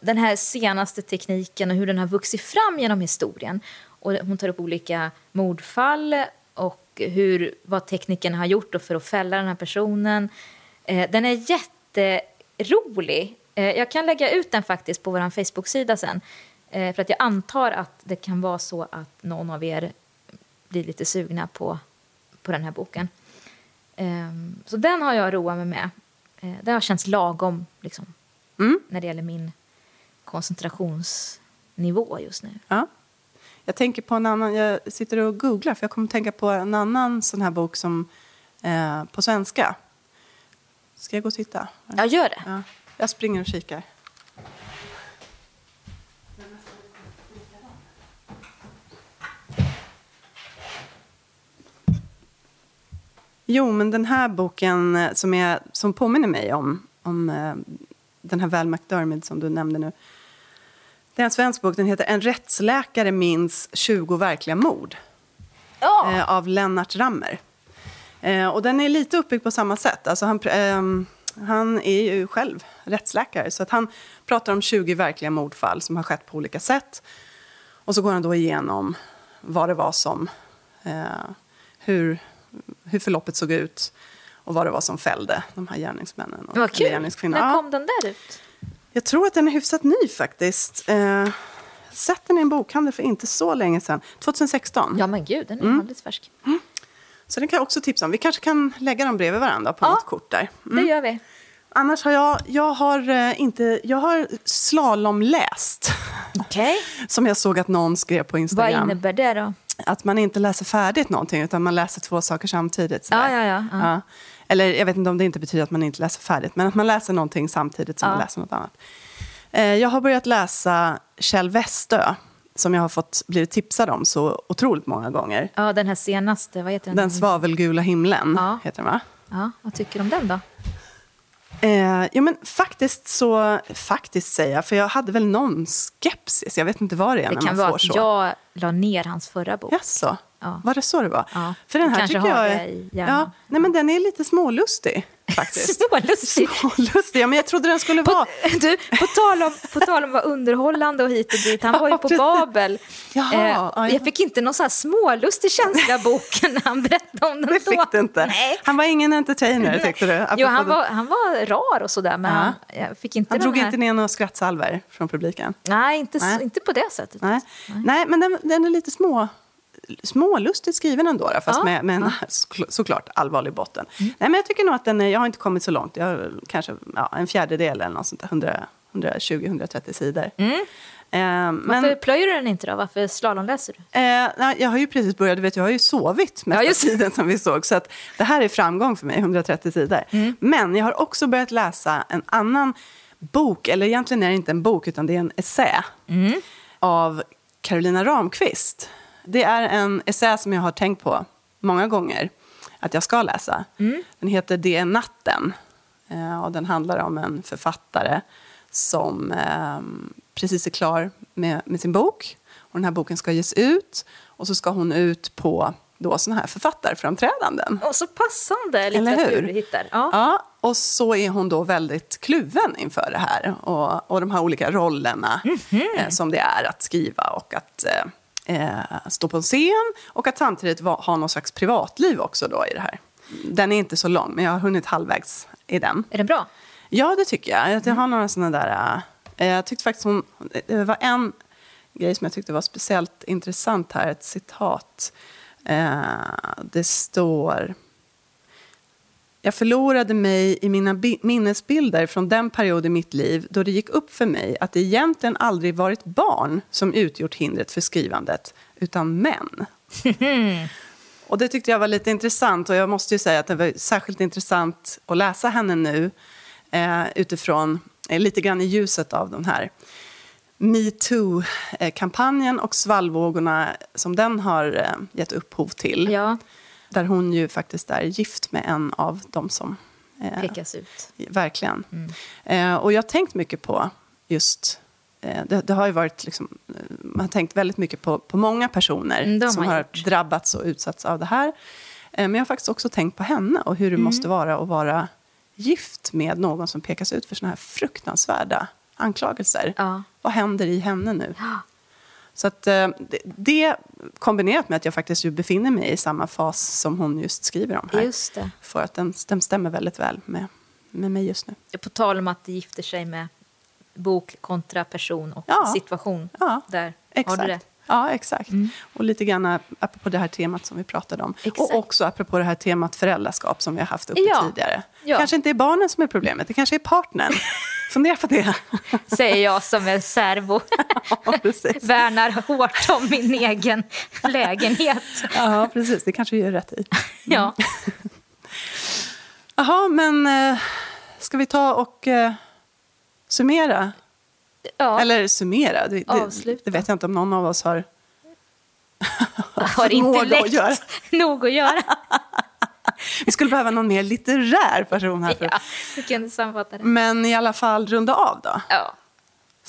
den här senaste tekniken och hur den har vuxit fram genom historien. Och hon tar upp olika mordfall och hur, vad teknikerna har gjort för att fälla den här personen. Eh, den är jätterolig. Eh, jag kan lägga ut den faktiskt på vår Facebook-sida sen. Eh, för att jag antar att det kan vara så att någon av er blir lite sugna på, på den här boken. Ehm, så den har jag roat mig med. Det har känts lagom liksom, mm. när det gäller min koncentrationsnivå just nu. Ja. Jag tänker på en annan, jag sitter och googlar för jag kommer att tänka på en annan sån här bok som eh, på svenska. Ska jag gå och titta? Ja, gör det. Ja, jag springer och kikar. Jo, men den här boken eh, som, är, som påminner mig om, om eh, den här Val McDermid som du nämnde nu. Det är en svensk bok, den heter En rättsläkare minns 20 verkliga mord. Ja. Eh, av Lennart Rammer. Eh, och den är lite uppbyggd på samma sätt. Alltså han, ehm, han är ju själv rättsläkare, så att han pratar om 20 verkliga mordfall som har skett på olika sätt. Och så går han då igenom vad det var som... Eh, hur, hur förloppet såg ut och vad det var som fällde de här gärningsmännen. Och, Vad kul. När kom den där ut? Jag tror att den är hyfsat ny faktiskt. Eh, sett den i en bokhandel för inte så länge sedan. 2016. Ja men gud, den är Mm. alldeles färsk. Så den kan jag också tipsa om. Vi kanske kan lägga dem bredvid varandra på Ja. något kort där. Mm. Det gör vi. Annars har jag, jag har eh, inte, jag har slalomläst. Okej. Som jag såg att någon skrev på Vad Instagram. innebär det då? Att man inte läser färdigt någonting utan man läser två saker samtidigt. sådär. Ja, ja, ja, ja. Eller jag vet inte om det inte betyder att man inte läser färdigt, men att man läser någonting samtidigt som Ja. man läser något annat. Eh, Jag har börjat läsa Kjell Westö, som jag har fått blivit tipsad om så otroligt många gånger. Ja, den här senaste, vad heter den? Den svavelgula himlen, Ja. heter den va? Ja, vad tycker du om den då? Eh, ja, men faktiskt så, faktiskt säger jag, för jag hade väl någon skepsis. Jag vet inte vad det är Det när kan man vara får att så. jag la ner hans förra bok. Jaså? Ja. Var det så det var? Ja. För den här kanske tycker jag är, ja, nej, men den är lite smålustig faktiskt. Smålustig. Smålustig, ja, men jag trodde den skulle vara... Du, på tal om, på tal om att vara underhållande och hit och dit, han var ju på. Babel. Jaha, Eh, ja, ja. jag fick inte någon så här smålustig känsla av boken när han berättade om den Det då. fick du inte. Nej. Han var ingen entertainer tyckte du? Jo, han var, han var rar och sådär, men Ja. han, jag fick inte han drog här... inte ner några skrattsalver från publiken. Nej, inte, Nej. inte på det sättet. Nej, Nej men den, den är lite små, smålustigt skriven ändå, då, fast Ja. med, med en såkl- såklart allvarlig botten. Nej, men jag tycker nog att den jag har inte kommit så långt, jag har kanske ja, en fjärdedel eller något sånt där, 100 120-130 sidor. Eh, men, Varför plöjer du den inte då? Varför slalomläser du? Eh, jag har ju precis börjat, du vet, jag har ju sovit mesta Ja, just tiden som vi såg. Så att det här är framgång för mig, 130 sidor. Mm. Men jag har också börjat läsa en annan bok, eller egentligen är det inte en bok utan det är en essä. Mm. Av Carolina Ramqvist. Det är en essä som jag har tänkt på många gånger att jag ska läsa. Mm. Den heter Det är natten. Eh, och den handlar om en författare som eh, precis är klar med, med sin bok. Och den här boken ska ges ut. Och så ska hon ut på då såna här författarframträdanden. Och så passande Eller litteratur hur? du hittar. Ja. Ja, och så är hon då väldigt kluven inför det här. Och, och de här olika rollerna Mhm. eh, som det är att skriva och att eh, eh, stå på en scen. Och att samtidigt va, ha någon slags privatliv också då i det här. Den är inte så lång, men jag har hunnit halvvägs i den. Är den bra? Ja, det tycker jag. Jag har några sådana där... eh, jag tyckte faktiskt hon... Det var en grej som jag tyckte var speciellt intressant här. Ett citat. Eh, det står... Jag förlorade mig i mina bi- minnesbilder från den period i mitt liv då det gick upp för mig att det egentligen aldrig varit barn som utgjort hindret för skrivandet, utan män. Och det tyckte jag var lite intressant och jag måste ju säga att det var särskilt intressant att läsa henne nu eh, utifrån, eh, lite grann i ljuset av den här metoo-kampanjen och svallvågorna som den har eh, gett upphov till. Ja, Där hon ju faktiskt är gift med en av dem som... Eh, pekas ut. Verkligen. Eh, och jag har tänkt mycket på just... Eh, det, det har ju varit liksom, eh, man har tänkt väldigt mycket på, på många personer Mm, som har gjort. drabbats och utsatts av det här. Eh, men jag har faktiskt också tänkt på henne och hur det Mm. måste vara att vara gift med någon som pekas ut för såna här fruktansvärda anklagelser. Ja. Vad händer i henne nu? Så att, eh, det, kombinerat med att jag faktiskt befinner mig i samma fas som hon just skriver om här. Just det. För att den, den stämmer väldigt väl med, med mig just nu. På tal om att det gifter sig med bok kontra person och Ja. situation. Ja, Där Exakt. har du det. Ja, exakt. Och lite grann apropå det här temat som vi pratade om. Exakt. Och också apropå det här temat föräldraskap som vi har haft uppe Ja. tidigare. Ja. kanske inte är barnen som är problemet, det kanske är partnern. Fundera på det. Säger jag som är servo. ja, precis. Värnar hårt om min egen lägenhet. Ja, precis. Det kanske vi gör rätt i. Ja. Jaha, men eh, ska vi ta och eh, summera? Ja. Eller summera, det, det, det vet jag inte om någon av oss har har förmåga att intellekt göra. nog att göra. Vi skulle behöva någon mer litterär person här. För. Ja, vi kan sammanfatta det. Men i alla fall runda av då. Ja.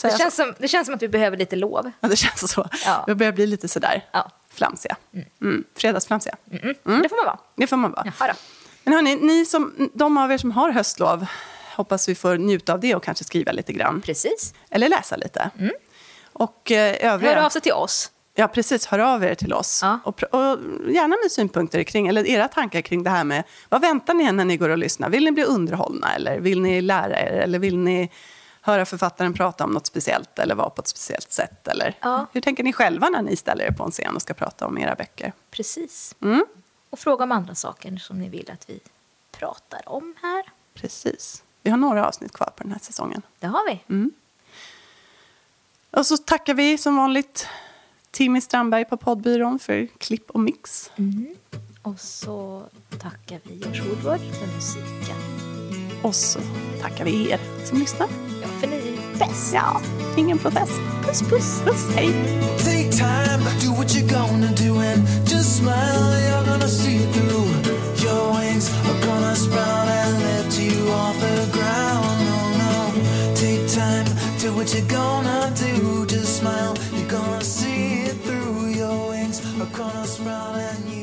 Det, känns som, det känns som att vi behöver lite lov. Ja, det känns så. Ja. Vi börjar bli lite sådär Ja. flamsiga. Mm. Fredagsflamsiga. Mm. Det får man vara. Det får man vara. Jaha då. Men hörni, ni som, de av er som har höstlov, hoppas vi får njuta av det och kanske skriva lite grann. Precis. Eller läsa lite. Och eh, övriga... Hör av sig till oss. Ja, precis. Hör av er till oss. Ja. Och, och gärna med synpunkter kring, eller era tankar kring det här med vad väntar ni när ni går och lyssnar? Vill ni bli underhållna eller vill ni lära er? Eller vill ni höra författaren prata om något speciellt eller vara på ett speciellt sätt? Eller Ja. hur tänker ni själva när ni ställer er på en scen och ska prata om era böcker? Precis. Mm, Och fråga om andra saker som ni vill att vi pratar om här. precis. Vi har några avsnitt kvar på den här säsongen. Det har vi. Och så tackar vi som vanligt Timmy Strandberg på poddbyrån för klipp och mix. Och så tackar vi George Woodward för musiken. Och så tackar vi er som lyssnar. Ja, för ni är bäst. Ja, ingen protest. Puss, puss. Puss, hej! Take time, do what you're gonna do and just smile. You're gonna see it through. Your wings are gonna sprout time, do what you're gonna do. Just smile. You're gonna see it through. Your wings are gonna sprout and you